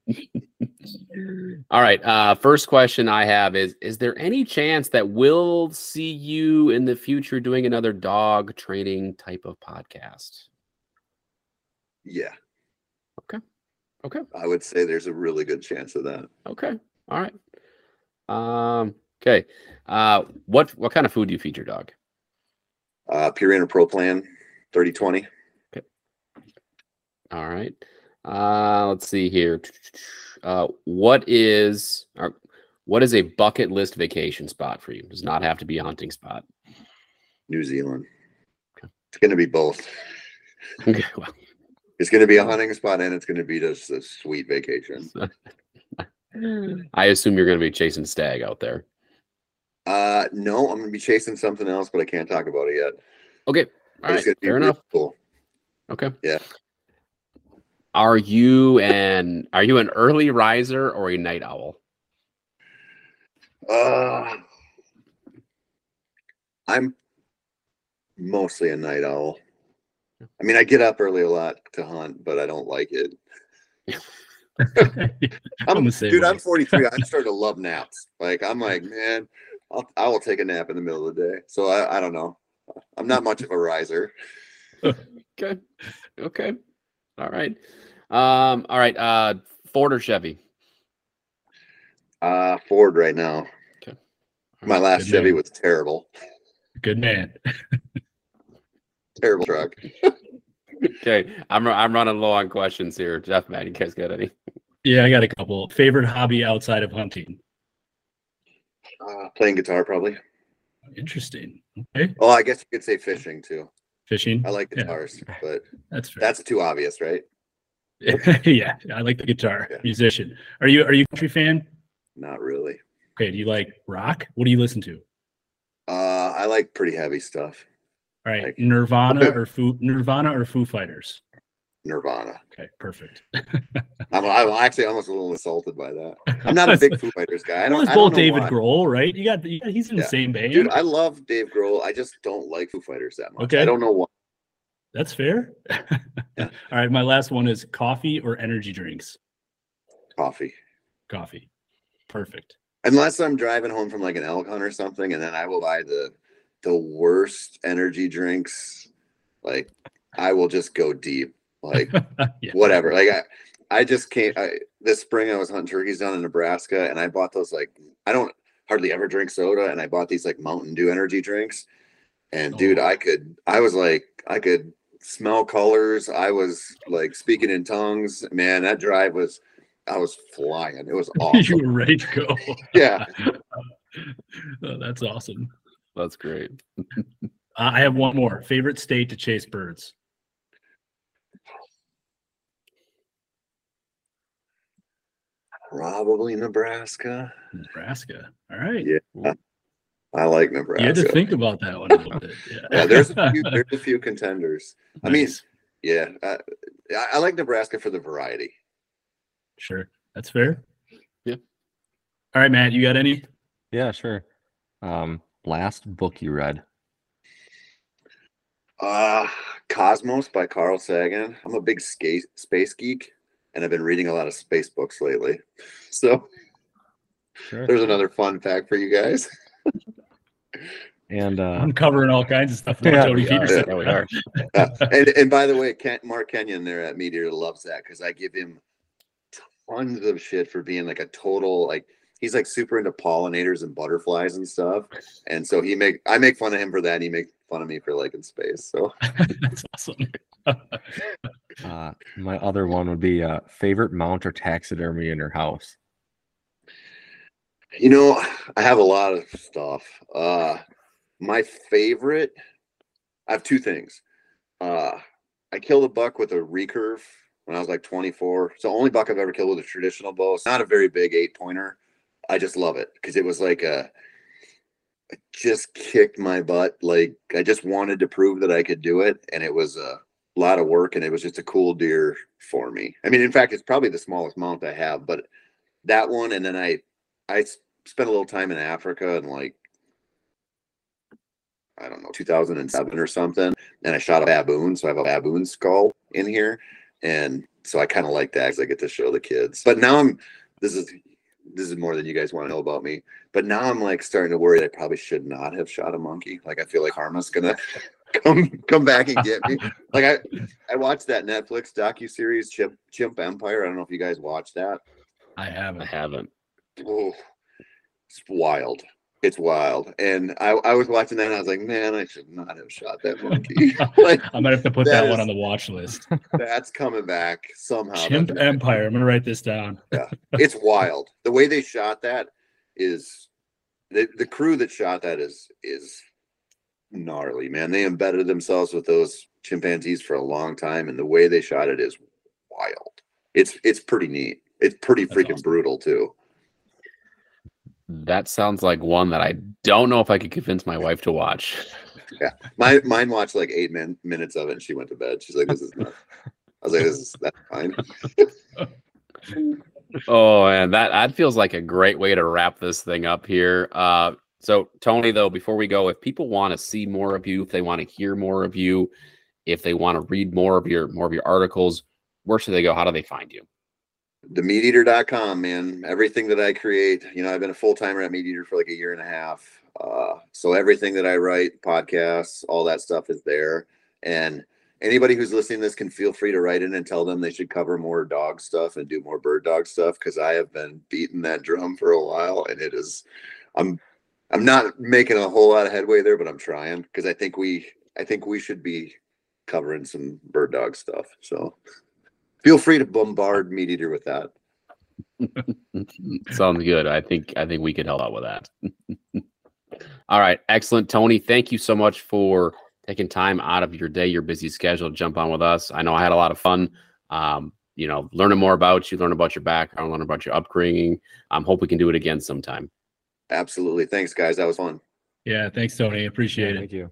All right. Uh, first question I have is: Is there any chance that we'll see you in the future doing another dog training type of podcast? Yeah. Okay. Okay. I would say there's a really good chance of that. Okay. All right. Um. Okay. Uh. What What kind of food do you feed your dog? Uh, Purina Pro Plan 3020. Okay. All right. Uh. Let's see here. Uh. What is or what is a bucket list vacation spot for you? Does not have to be a hunting spot. New Zealand. It's going to be both. Okay. *laughs* Well, It's going to be a hunting spot and it's going to be just a sweet vacation. *laughs* I assume you're going to be chasing stag out there. Uh, no, I'm going to be chasing something else, but I can't talk about it yet. Okay. All right. it's going to be Fair enough. cool. Okay. Yeah. Are you an are you an early riser or a night owl? Uh, I'm mostly a night owl. I mean, I get up early a lot to hunt, but I don't like it. *laughs* I'm, I'm dude. way. I'm 43. I'm *laughs* starting to love naps. Like I'm like, man, I'll I will take a nap in the middle of the day. So I I don't know. I'm not much of a riser. *laughs* Okay. Okay. All right. Um, all right. Uh Ford or Chevy? Uh, Ford right now. Okay. My last Good Chevy man. was terrible. Good man. *laughs* Terrible truck. Okay. I'm I'm running low on questions here. Jeff, man, you guys got any? Yeah, I got a couple. Favorite hobby outside of hunting? Uh, playing guitar probably. Interesting. Okay. Oh, I guess you could say fishing too. Fishing. I like Yeah. guitars, but That's fair. that's too obvious, right? *laughs* yeah, I like the guitar. Yeah. Musician. Are you are you a country fan? Not really. Okay. Do you like rock? What do you listen to? Uh, I like pretty heavy stuff. All right. Like- Nirvana or Foo Nirvana or Foo Fighters? Nirvana. Okay, perfect. *laughs* I'm, I'm actually almost a little insulted by that. I'm not a *laughs* big Foo Fighters guy. I well, don't. it's I don't both David why. Grohl, right? You got, you got he's in the same band. Dude, I love Dave Grohl. I just don't like Foo Fighters that much. Okay. I don't know why. That's fair. *laughs* All right, my last one is coffee or energy drinks. Coffee. Coffee. Perfect. Unless I'm driving home from like an elk hunt or something, and then I will buy the the worst energy drinks. Like I will just go deep. Like *laughs* yeah. whatever. Like I, I just can't. I, this spring I was hunting turkeys down in Nebraska, and I bought those like I don't hardly ever drink soda, and I bought these like Mountain Dew energy drinks. And dude, Oh. I could, I was like, I could smell colors. I was like speaking in tongues. Man, that drive was, I was flying. It was *laughs* awesome. you were ready to go. *laughs* yeah. *laughs* Oh, that's awesome. That's great. Uh, I have one more. Favorite state to chase birds? Probably Nebraska. Nebraska. All right. Yeah. I like Nebraska. You Nebraska. had to think about that one a little bit. *laughs* Yeah, yeah, there's a few, *laughs* there's a few contenders. I mean, yeah, uh, I, I like Nebraska for the variety. sure. That's fair. Yeah. All right, Matt, you got any? Yeah, sure. Um, last book you read. Uh Cosmos by Carl Sagan. I'm a big space space geek, and I've been reading a lot of space books lately. So Sure. there's another fun fact for you guys. *laughs* And uh, I'm covering all kinds of stuff. Yeah, Tony we are. Peterson. *laughs* Yeah, we are. Uh, and and by the way, Kent, Mark Kenyon there at MeatEater loves that because I give him tons of shit for being like a total like he's like super into pollinators and butterflies and stuff. And so he make I make fun of him for that. And he makes fun of me for liking space. So *laughs* That's awesome. uh, my other one would be uh, favorite mount or taxidermy in your house. You know, I have a lot of stuff. Uh my favorite I have two things. Uh I killed a buck with a recurve when I was like 24. It's the only buck I've ever killed with a traditional bow. It's not a very big eight pointer. I just love it because it was like a just kicked my butt. Like I just wanted to prove that I could do it. And it was a lot of work and it was just a cool deer for me. I mean, in fact, it's probably the smallest mount I have, but that one, and then I, I spent a little time in Africa and like, I don't know, 2007 or something. And I shot a baboon. So I have a baboon skull in here. And so I kind of like that because I get to show the kids. But now I'm, this is, this is more than you guys want to know about me. But now I'm like starting to worry that I probably should not have shot a monkey. Like I feel like karma's gonna *laughs* come come back and get me. *laughs* Like I I watched that Netflix docu series Chimp Chimp Empire. I don't know if you guys watched that. I I haven't. I haven't. Oh, it's wild. It's wild. And I, I was watching that and I was like, man, I should not have shot that monkey. *laughs* *laughs* like I'm gonna have to put that that, one on the watch list. *laughs* that's coming back somehow. Chimp Empire. I'm gonna write this down. Yeah. It's wild. The way they shot that is the, the crew that shot that is is gnarly, man. They embedded themselves with those chimpanzees for a long time, and the way they shot it is wild. It's it's pretty neat. It's pretty That's freaking awesome. brutal too. That sounds like one that I don't know if I could convince my wife to watch. *laughs* yeah, My mine watched like eight min, minutes of it, and she went to bed. She's like, "This is not." I was like, "This is that's fine." *laughs* Oh, and that that feels like a great way to wrap this thing up here. Uh, so Tony, though, before we go, if people want to see more of you, if they want to hear more of you, if they want to read more of your more of your articles, where should they go? How do they find you? themeateater.com man. Everything that i create you know i've been a full-timer at MeatEater for like a year and a half. Uh, so everything that i write podcasts all that stuff is there. And anybody who's listening to this can feel free to write in and tell them they should cover more dog stuff and do more bird dog stuff because i have been beating that drum for a while and it is i'm i'm not making a whole lot of headway there but i'm trying because i think we i think we should be covering some bird dog stuff so feel free to bombard MeatEater with that *laughs* Sounds good. I think I think we could help out with that. *laughs* All right, excellent, Tony. Thank you so much for taking time out of your day, your busy schedule, to jump on with us. I know I had a lot of fun. Um, you know, learning more about you, learn about your background, learn about your upbringing. Um, hope we can do it again sometime. absolutely thanks guys that was fun Yeah, thanks, Tony. Appreciate Yeah, it. thank you.